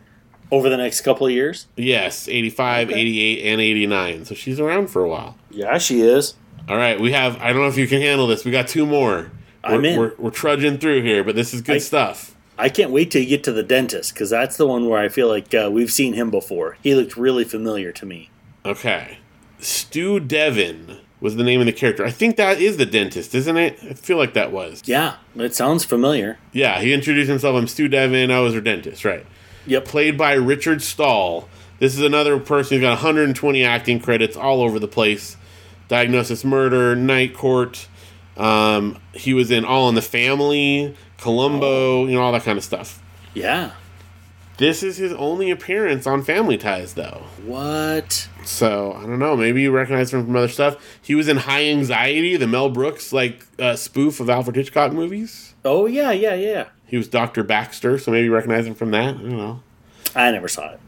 Over the next couple of years? Yes, 85, Okay. 88, and 89. So she's around for a while. Yeah, she is. All right, we have, I don't know if you can handle this. We got two more. I'm we're, in. We're, we're trudging through here, but this is good I- stuff. I can't wait till you get to the dentist because that's the one where I feel like uh, we've seen him before. He looked really familiar to me. Okay. Stu Devin was the name of the character. I think that is the dentist, isn't it? I feel like that was. Yeah, it sounds familiar. Yeah, he introduced himself. I'm Stu Devin. I was her dentist, right? Yep. Played by Richard Stahl. This is another person who's got 120 acting credits all over the place. Diagnosis Murder, Night Court. Um, he was in All in the Family, Columbo, you know, all that kind of stuff. Yeah. This is his only appearance on Family Ties, though. What? So I don't know. Maybe you recognize him from other stuff. He was in High Anxiety, the Mel Brooks like uh, spoof of Alfred Hitchcock movies. Oh yeah, yeah, yeah. He was Doctor Baxter, so maybe you recognize him from that. I don't know. I never saw it.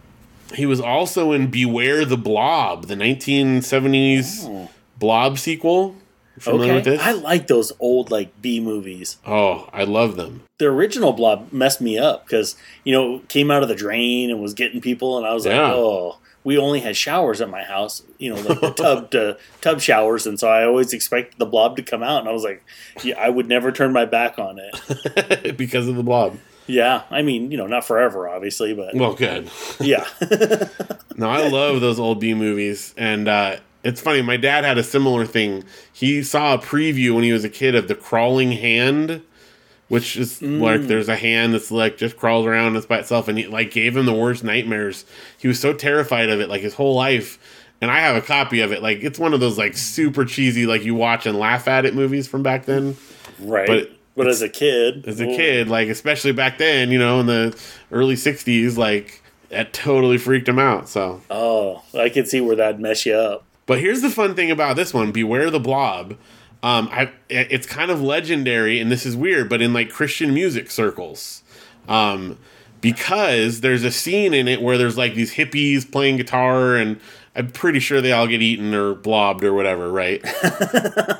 He was also in Beware the Blob, the 1970s Oh. Blob sequel. Familiar Okay. with this? I like those old like B movies. oh, I love them. The original Blob messed me up because you know it came out of the drain and was getting people, and I was Yeah. like, oh. We only had showers at my house, you know, like the tub to tub showers, and so I always expected the blob to come out, and I was like, yeah, I would never turn my back on it. because of the Blob. Yeah, I mean, you know, not forever, obviously, but Well, good. yeah. No, I love those old B movies, and uh, it's funny. My dad had a similar thing. He saw a preview when he was a kid of the Crawling Hand, which is like mm. there's a hand that's like just crawls around and it's by itself, and he like gave him the worst nightmares. He was so terrified of it, like his whole life. And I have a copy of it. Like it's one of those like super cheesy, like you watch and laugh at it movies from back then. right. But But, as a kid, As a kid, like especially back then, you know, in the early '60s, like that totally freaked him out. So oh, I could see where that'd mess you up. But here's the fun thing about this one: Beware the Blob. Um, I it's kind of legendary, and this is weird, but in like Christian music circles, um, because there's a scene in it where there's like these hippies playing guitar, and I'm pretty sure they all get eaten or blobbed or whatever, right?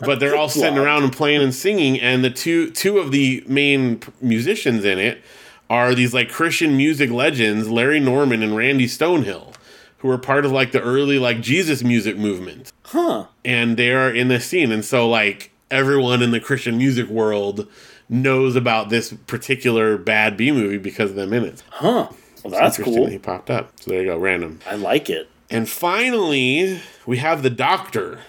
but they're all sitting around and playing and singing, and the two two of the main musicians in it are these like Christian music legends, Larry Norman and Randy Stonehill, who were part of like the early like Jesus music movement Huh. and they are in this scene and so like everyone in the christian music world knows about this particular bad b movie because of them in it Huh. Well, that's cool. that he popped up so there you go random I like it. and finally we have the doctor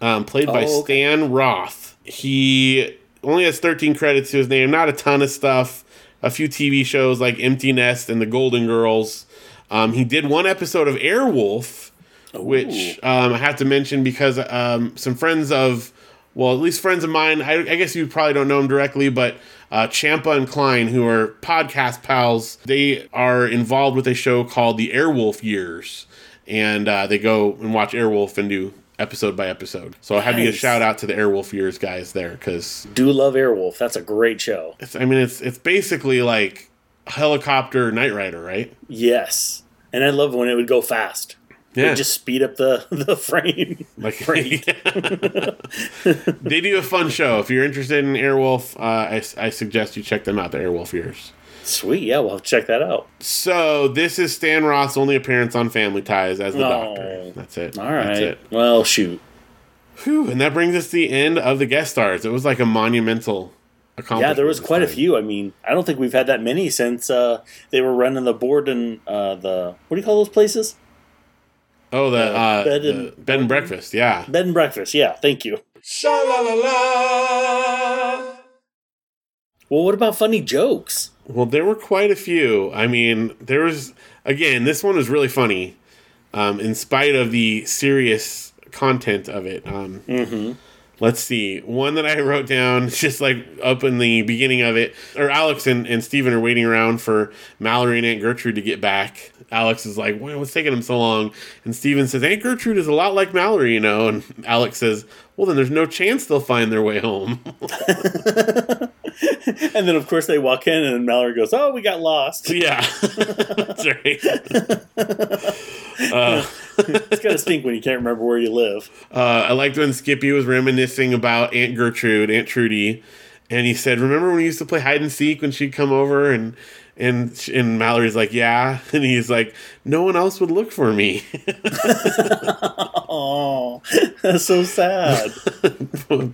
um, played by Oh, okay. stan roth he only has 13 credits to his name not a ton of stuff a few tv shows like empty nest and the golden girls um, he did one episode of airwolf which um, I have to mention because um, some friends of, well, at least friends of mine, I, I guess you probably don't know them directly, but uh, Champa and Klein, who are podcast pals, they are involved with a show called The Airwolf Years. And uh, they go and watch Airwolf and do episode by episode. So I have to give a shout out to the Airwolf Years guys there because Do love Airwolf. That's a great show. it's, I mean, it's, it's basically like helicopter Knight Rider, right? Yes. And I love when it would go fast. Yeah. Just speed up the, the frame. Like Right. they do a fun show. If you're interested in Airwolf, uh, I, I suggest you check them out. The Airwolf Years. Sweet. Yeah, we'll check that out. So this is Stan Roth's only appearance on Family Ties as the Oh. Doctor. That's it. All That's it. Well, shoot. Whew, and that brings us to the end of the guest stars. It was like a monumental. Yeah, there was this quite a few. I mean, I don't think we've had that many since uh, they were running the board and uh, the what do you call those places? Oh, the, uh, bed the and- bed and breakfast. Yeah. Bed and breakfast. Yeah, thank you. Sha la la la. Well, what about funny jokes? Well, there were quite a few. I mean, there was again. This one was really funny, um, in spite of the serious content of it. Um, Mm-hmm. Let's see. One that I wrote down, just like up in the beginning of it, or Alex and, and Steven are waiting around for Mallory and Aunt Gertrude to get back. Alex is like, "Well, what's taking them so long?" And Steven says, "Aunt Gertrude is a lot like Mallory, you know." And Alex says, "Well, then there's no chance they'll find their way home." And then, of course, they walk in and Mallory goes, "Oh, we got lost." yeah, that's right. uh, It's gotta stink when you can't remember where you live. Uh, I liked when Skippy was reminiscing about Aunt Gertrude, Aunt Trudy, and he said, "Remember when we used to play hide and seek when she'd come over?" and and and Mallory's like, "Yeah," and he's like, "No one else would look for me." Oh, that's so sad.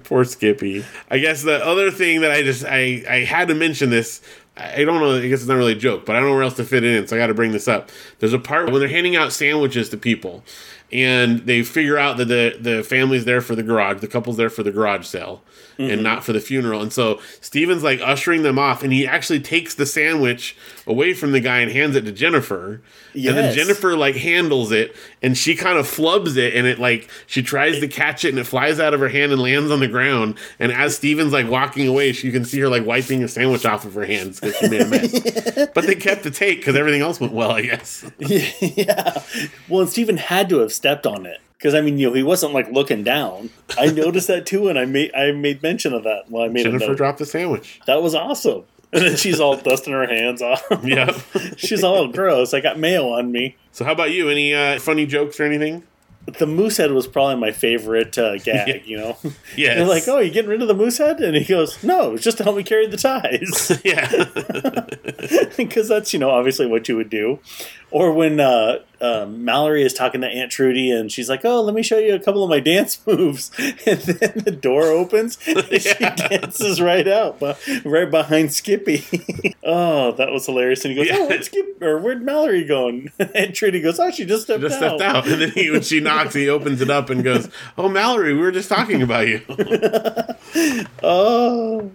Poor Skippy. I guess the other thing that I just I I had to mention this. I don't know. I guess it's not really a joke, but I don't know where else to fit it in, so I got to bring this up. There's a part when they're handing out sandwiches to people, and they figure out that the the family's there for the garage, the couple's there for the garage sale, and mm-hmm. not for the funeral. And so Steven's like ushering them off, and he actually takes the sandwich away from the guy and hands it to Jennifer. Yes. And then Jennifer like handles it, and she kind of flubs it, and it like she tries to catch it, and it flies out of her hand and lands on the ground. And as Steven's like walking away, she you can see her like wiping a sandwich off of her hands because she made a mess. but they kept the take because everything else went well, I guess. yeah. Well, and Steven had to have stepped on it because I mean, you know, he wasn't like looking down. I noticed that too, and I made I made mention of that. Well, I made a Jennifer dropped the sandwich. That was awesome. And then she's all dusting her hands off. Yeah, she's all gross. I got mayo on me. So how about you? Any uh, funny jokes or anything? The moose head was probably my favorite uh, gag. Yeah. You know, yeah. they're like, "Oh, you getting rid of the moose head?" And he goes, "No, it's just to help me carry the ties." yeah. because that's you know obviously what you would do or when uh, uh, mallory is talking to aunt trudy and she's like oh let me show you a couple of my dance moves. And then the door opens and she dances right out but right behind skippy. Oh that was hilarious. And he goes Yeah. oh where'd, Skip, or where'd mallory going aunt trudy goes oh she just stepped just out. stepped out, and then he, when she knocks, he opens it up and goes, "Oh, Mallory, we were just talking about you." oh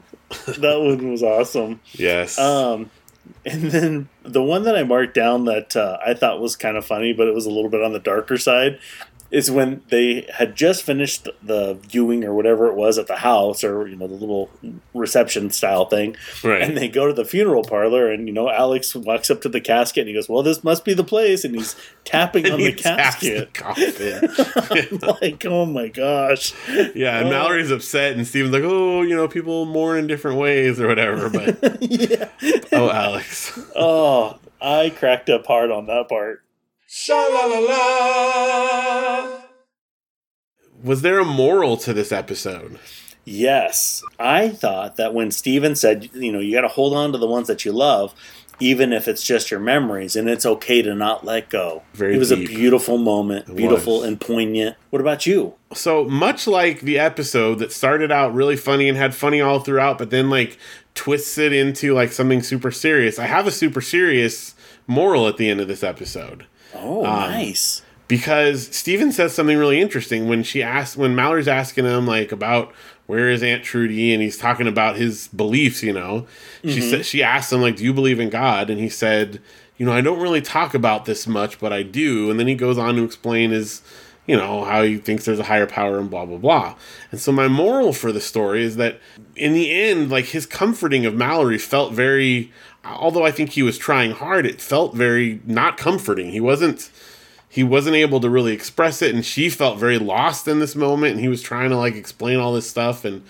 that one was awesome. Yes. Um, and then the one that I marked down that uh, I thought was kind of funny, but it was a little bit on the darker side, is when they had just finished the viewing or whatever it was at the house or you know the little reception style thing, right. and they go to the funeral parlor, and you know Alex walks up to the casket and he goes, "Well, this must be the place," and he's tapping on the He the casket. coffin. like, oh my gosh! yeah, and Oh. Mallory's upset, and Steven's like, "Oh, you know, people mourn in different ways or whatever." But yeah. oh, Alex, Oh, I cracked up hard on that part. Sha la la la. was there a moral to this episode? Yes. I thought that when Steven said, you know, you got to hold on to the ones that you love, even if it's just your memories, and it's okay to not let go. Very it was deep. a beautiful moment, It beautiful was. and poignant. What about you? So much like the episode that started out really funny and had funny all throughout, but then like twists it into like something super serious. I have a super serious moral at the end of this episode. Oh, Um, nice. because Steven says something really interesting when she asks when Mallory's asking him like about where is Aunt Trudy and he's talking about his beliefs, you know. She said she asked him like do you believe in God and he said, you know, I don't really talk about this much, but I do. And then he goes on to explain his you know, how he thinks there's a higher power and blah blah blah. And so my moral for the story is that in the end like his comforting of Mallory felt very although I think he was trying hard, it felt very not comforting. He wasn't he wasn't able to really express it and she felt very lost in this moment and he was trying to like explain all this stuff and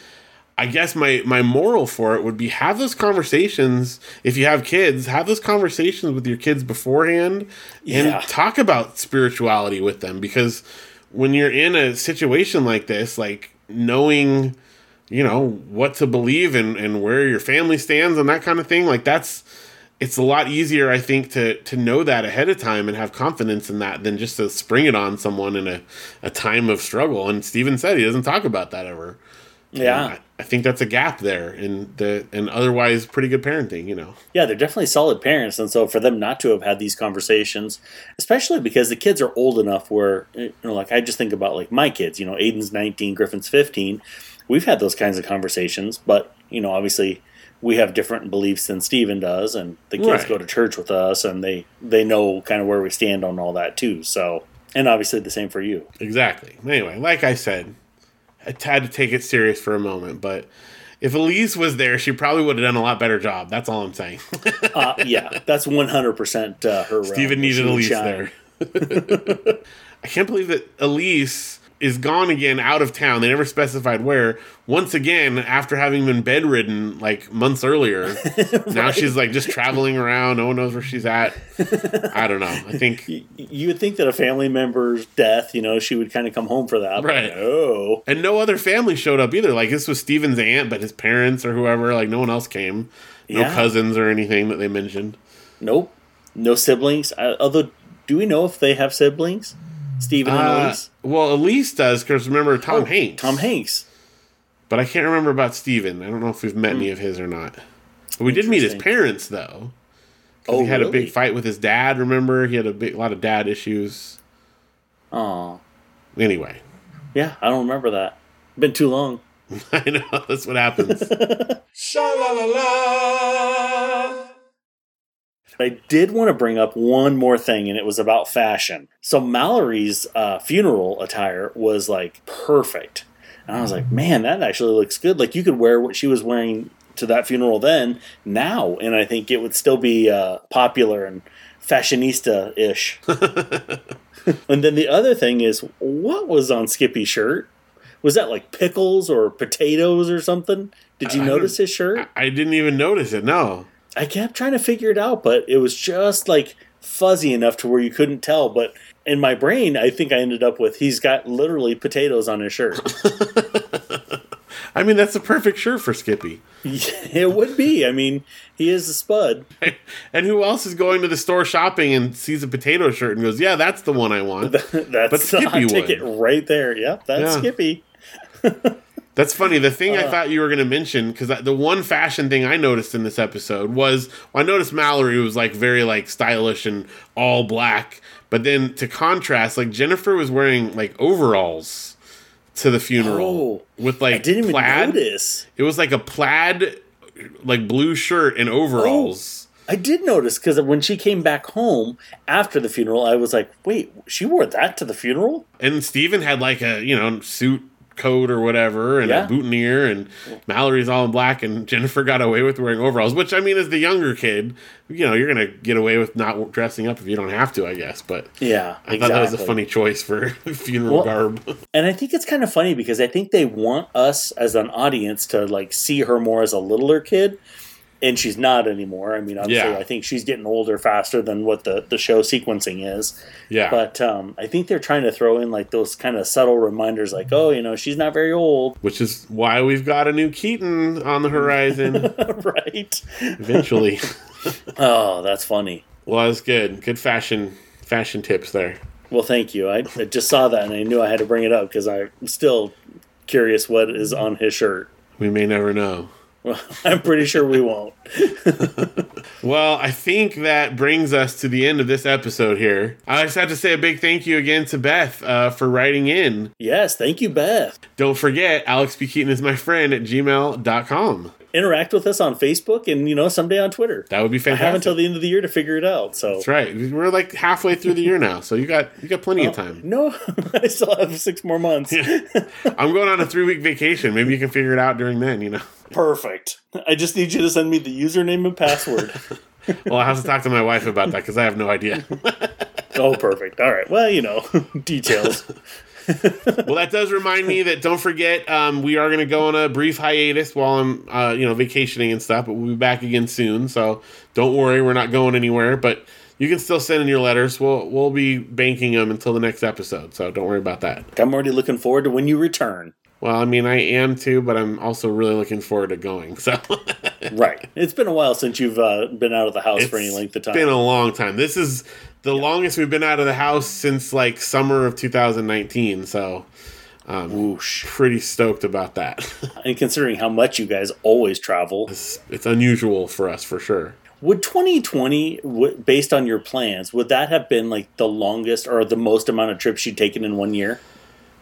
I guess my my moral for it would be have those conversations if you have kids, have those conversations with your kids beforehand and Yeah. talk about spirituality with them because when you're in a situation like this, like knowing you know what to believe and and where your family stands and that kind of thing, like that's it's a lot easier I think to to know that ahead of time and have confidence in that than just to spring it on someone in a, a time of struggle. And Steven said he doesn't talk about that ever. Yeah. I, I think that's a gap there in the and otherwise pretty good parenting, you know. Yeah, they're definitely solid parents, and so for them not to have had these conversations, especially because the kids are old enough where, you know, like I just think about like my kids. You know, Aiden's nineteen, Griffin's fifteen. We've had those kinds of conversations, but you know, obviously we have different beliefs than Steven does, and the kids Right. go to church with us, and they they know kind of where we stand on all that too. So, and obviously the same for you. Exactly. Anyway, like I said, I had to take it serious for a moment, but if Elyse was there, she probably would have done a lot better job. That's all I'm saying. Uh, yeah, that's one hundred percent her. She needed Elyse shine. there. I can't believe that Elyse is gone again out of town. They never specified where. Once again, after having been bedridden like months earlier, now she's like just traveling around. No one knows where she's at. I don't know. I think Y- You would think that a family member's death, you know, she would kind of come home for that. Right. No. And no other family showed up either. Like this was Steven's aunt, but his parents or whoever, like no one else came. No Yeah. cousins or anything that they mentioned. Nope. No siblings. Uh, although, do we know if they have siblings? Steven and Uh, Elyse? well, Elyse does because remember Tom Oh, Hanks. Tom Hanks. But I can't remember about Steven. I don't know if we've met any of his or not. But we did meet his Hmm. Parents though. Oh, he had a big fight with his dad. Remember, he had a big lot of dad issues. Oh, Anyway, yeah, I don't remember that. Been too long. I know that's what happens. Sha la la la. I did want to bring up one more thing, and it was about fashion. So Mallory's uh, funeral attire was like perfect, and I was like, man, that actually looks good. Like you could wear what she was wearing to that funeral then, now, and I think it would still be uh, popular and fashionista ish. and then the other thing is, what was on Skippy's shirt? Was that like pickles or potatoes or something? Did you I notice his shirt? I didn't even notice it. No. I kept trying to figure it out, but it was just like fuzzy enough to where you couldn't tell. But in my brain, I think I ended up with he's got literally potatoes on his shirt. I mean, that's the perfect shirt for Skippy. it would be. I mean, he is a spud. And who else is going to the store shopping and sees a potato shirt and goes, "Yeah, that's the one I want." That's But the Skippy hot ticket right there. Yep, that's Yeah. Skippy. That's funny. The thing I Uh. thought you were going to mention because the one fashion thing I noticed in this episode was well, I noticed Mallory was like very like stylish and all black, but then to contrast, like Jennifer was wearing like overalls to the funeral Oh, with like I didn't even plaid. notice. It was like a plaid, like blue shirt and overalls. I did notice because when she came back home after the funeral, I was like, "Wait, she wore that to the funeral?" And Steven had like a, you know, suit coat or whatever and Yeah. a boutonniere and Mallory's all in black and Jennifer got away with wearing overalls, which I mean as the younger kid, you know, you're going to get away with not dressing up if you don't have to, I guess, but Yeah, I thought that was a funny choice for funeral Well- garb. And I think it's kind of funny because I think they want us as an audience to like see her more as a littler kid, and she's not anymore. I mean, obviously, Yeah. I think she's getting older faster than what the the show sequencing is. yeah. But um, I think they're trying to throw in like those kind of subtle reminders, like, oh, you know, she's not very old, which is why we've got a new Keaton on the horizon right? eventually. Oh, that's funny. well, that's good. Good fashion fashion tips there. Well, thank you. I, I just saw that and I knew I had to bring it up because I'm still curious what is on his shirt. We may never know. Well, I'm pretty sure we won't. Well, I think that brings us to the end of this episode here. I just have to say a big thank you again to Beth uh, for writing in. Yes, thank you, Beth. Don't forget, Alex P. Keaton is my friend at gmail.com. Interact with us on Facebook and, you know, someday on Twitter. That would be fantastic. I have until the end of the year to figure it out. So That's right. We're like halfway through the year now, so you got you got plenty of time. no, I still have six more months. I'm going on a three week vacation. Maybe you can figure it out during then. You know. Perfect. I just need you to send me the username and password. Well, I have to talk to my wife about that because I have no idea. oh, perfect. All right. Well, you know, details. Well, that does remind me that don't forget um, we are going to go on a brief hiatus while I'm uh, you know vacationing and stuff, but we'll be back again soon. So don't worry, we're not going anywhere. But you can still send in your letters. We'll we'll be banking them until the next episode. So don't worry about that. I'm already looking forward to when you return. Well, I mean, I am too, but I'm also really looking forward to going. So Right. It's been a while since you've uh, been out of the house for any length of time. It's been a long time. This is the longest we've been out of the house since like summer of 2019. So um, Whoosh. pretty stoked about that. And considering how much you guys always travel, it's, it's unusual for us for sure. would 2020, w- based on your plans, would that have been like the longest or the most amount of trips you'd taken in one year?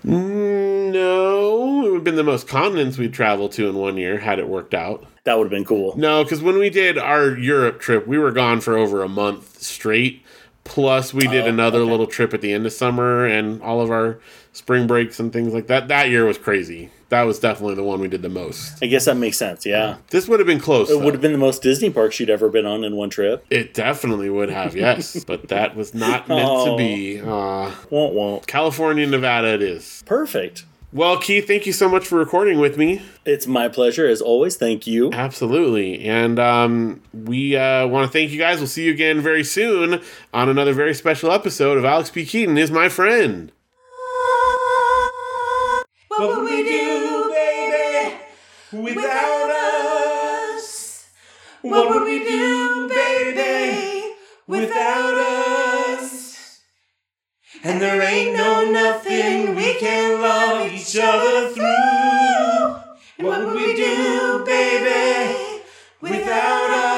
Mm, No, it would have been the most continents we'd traveled to in one year had it worked out. That would have been cool. No, because when we did our Europe trip, we were gone for over a month straight. Plus, we did Oh, another okay. little trip at the end of summer and all of our spring breaks and things like that. That year was crazy. That was definitely the one we did the most. I guess that makes sense. Yeah. This would have been close. It though. would have been the most Disney parks you'd ever been on in one trip. It definitely would have, yes. but that was not meant to Oh. be. Uh, Won't, won't. California, Nevada, it is. Perfect. Well, Keith, thank you so much for recording with me. It's my pleasure as always. Thank you. Absolutely. And um, we uh, want to thank you guys. We'll see you again very soon on another very special episode of Alex P. Keaton is my friend. What would we do, baby, without us? What would we do, baby, without us? And there ain't no nothing we can love each other through. And what would we do, baby, without us?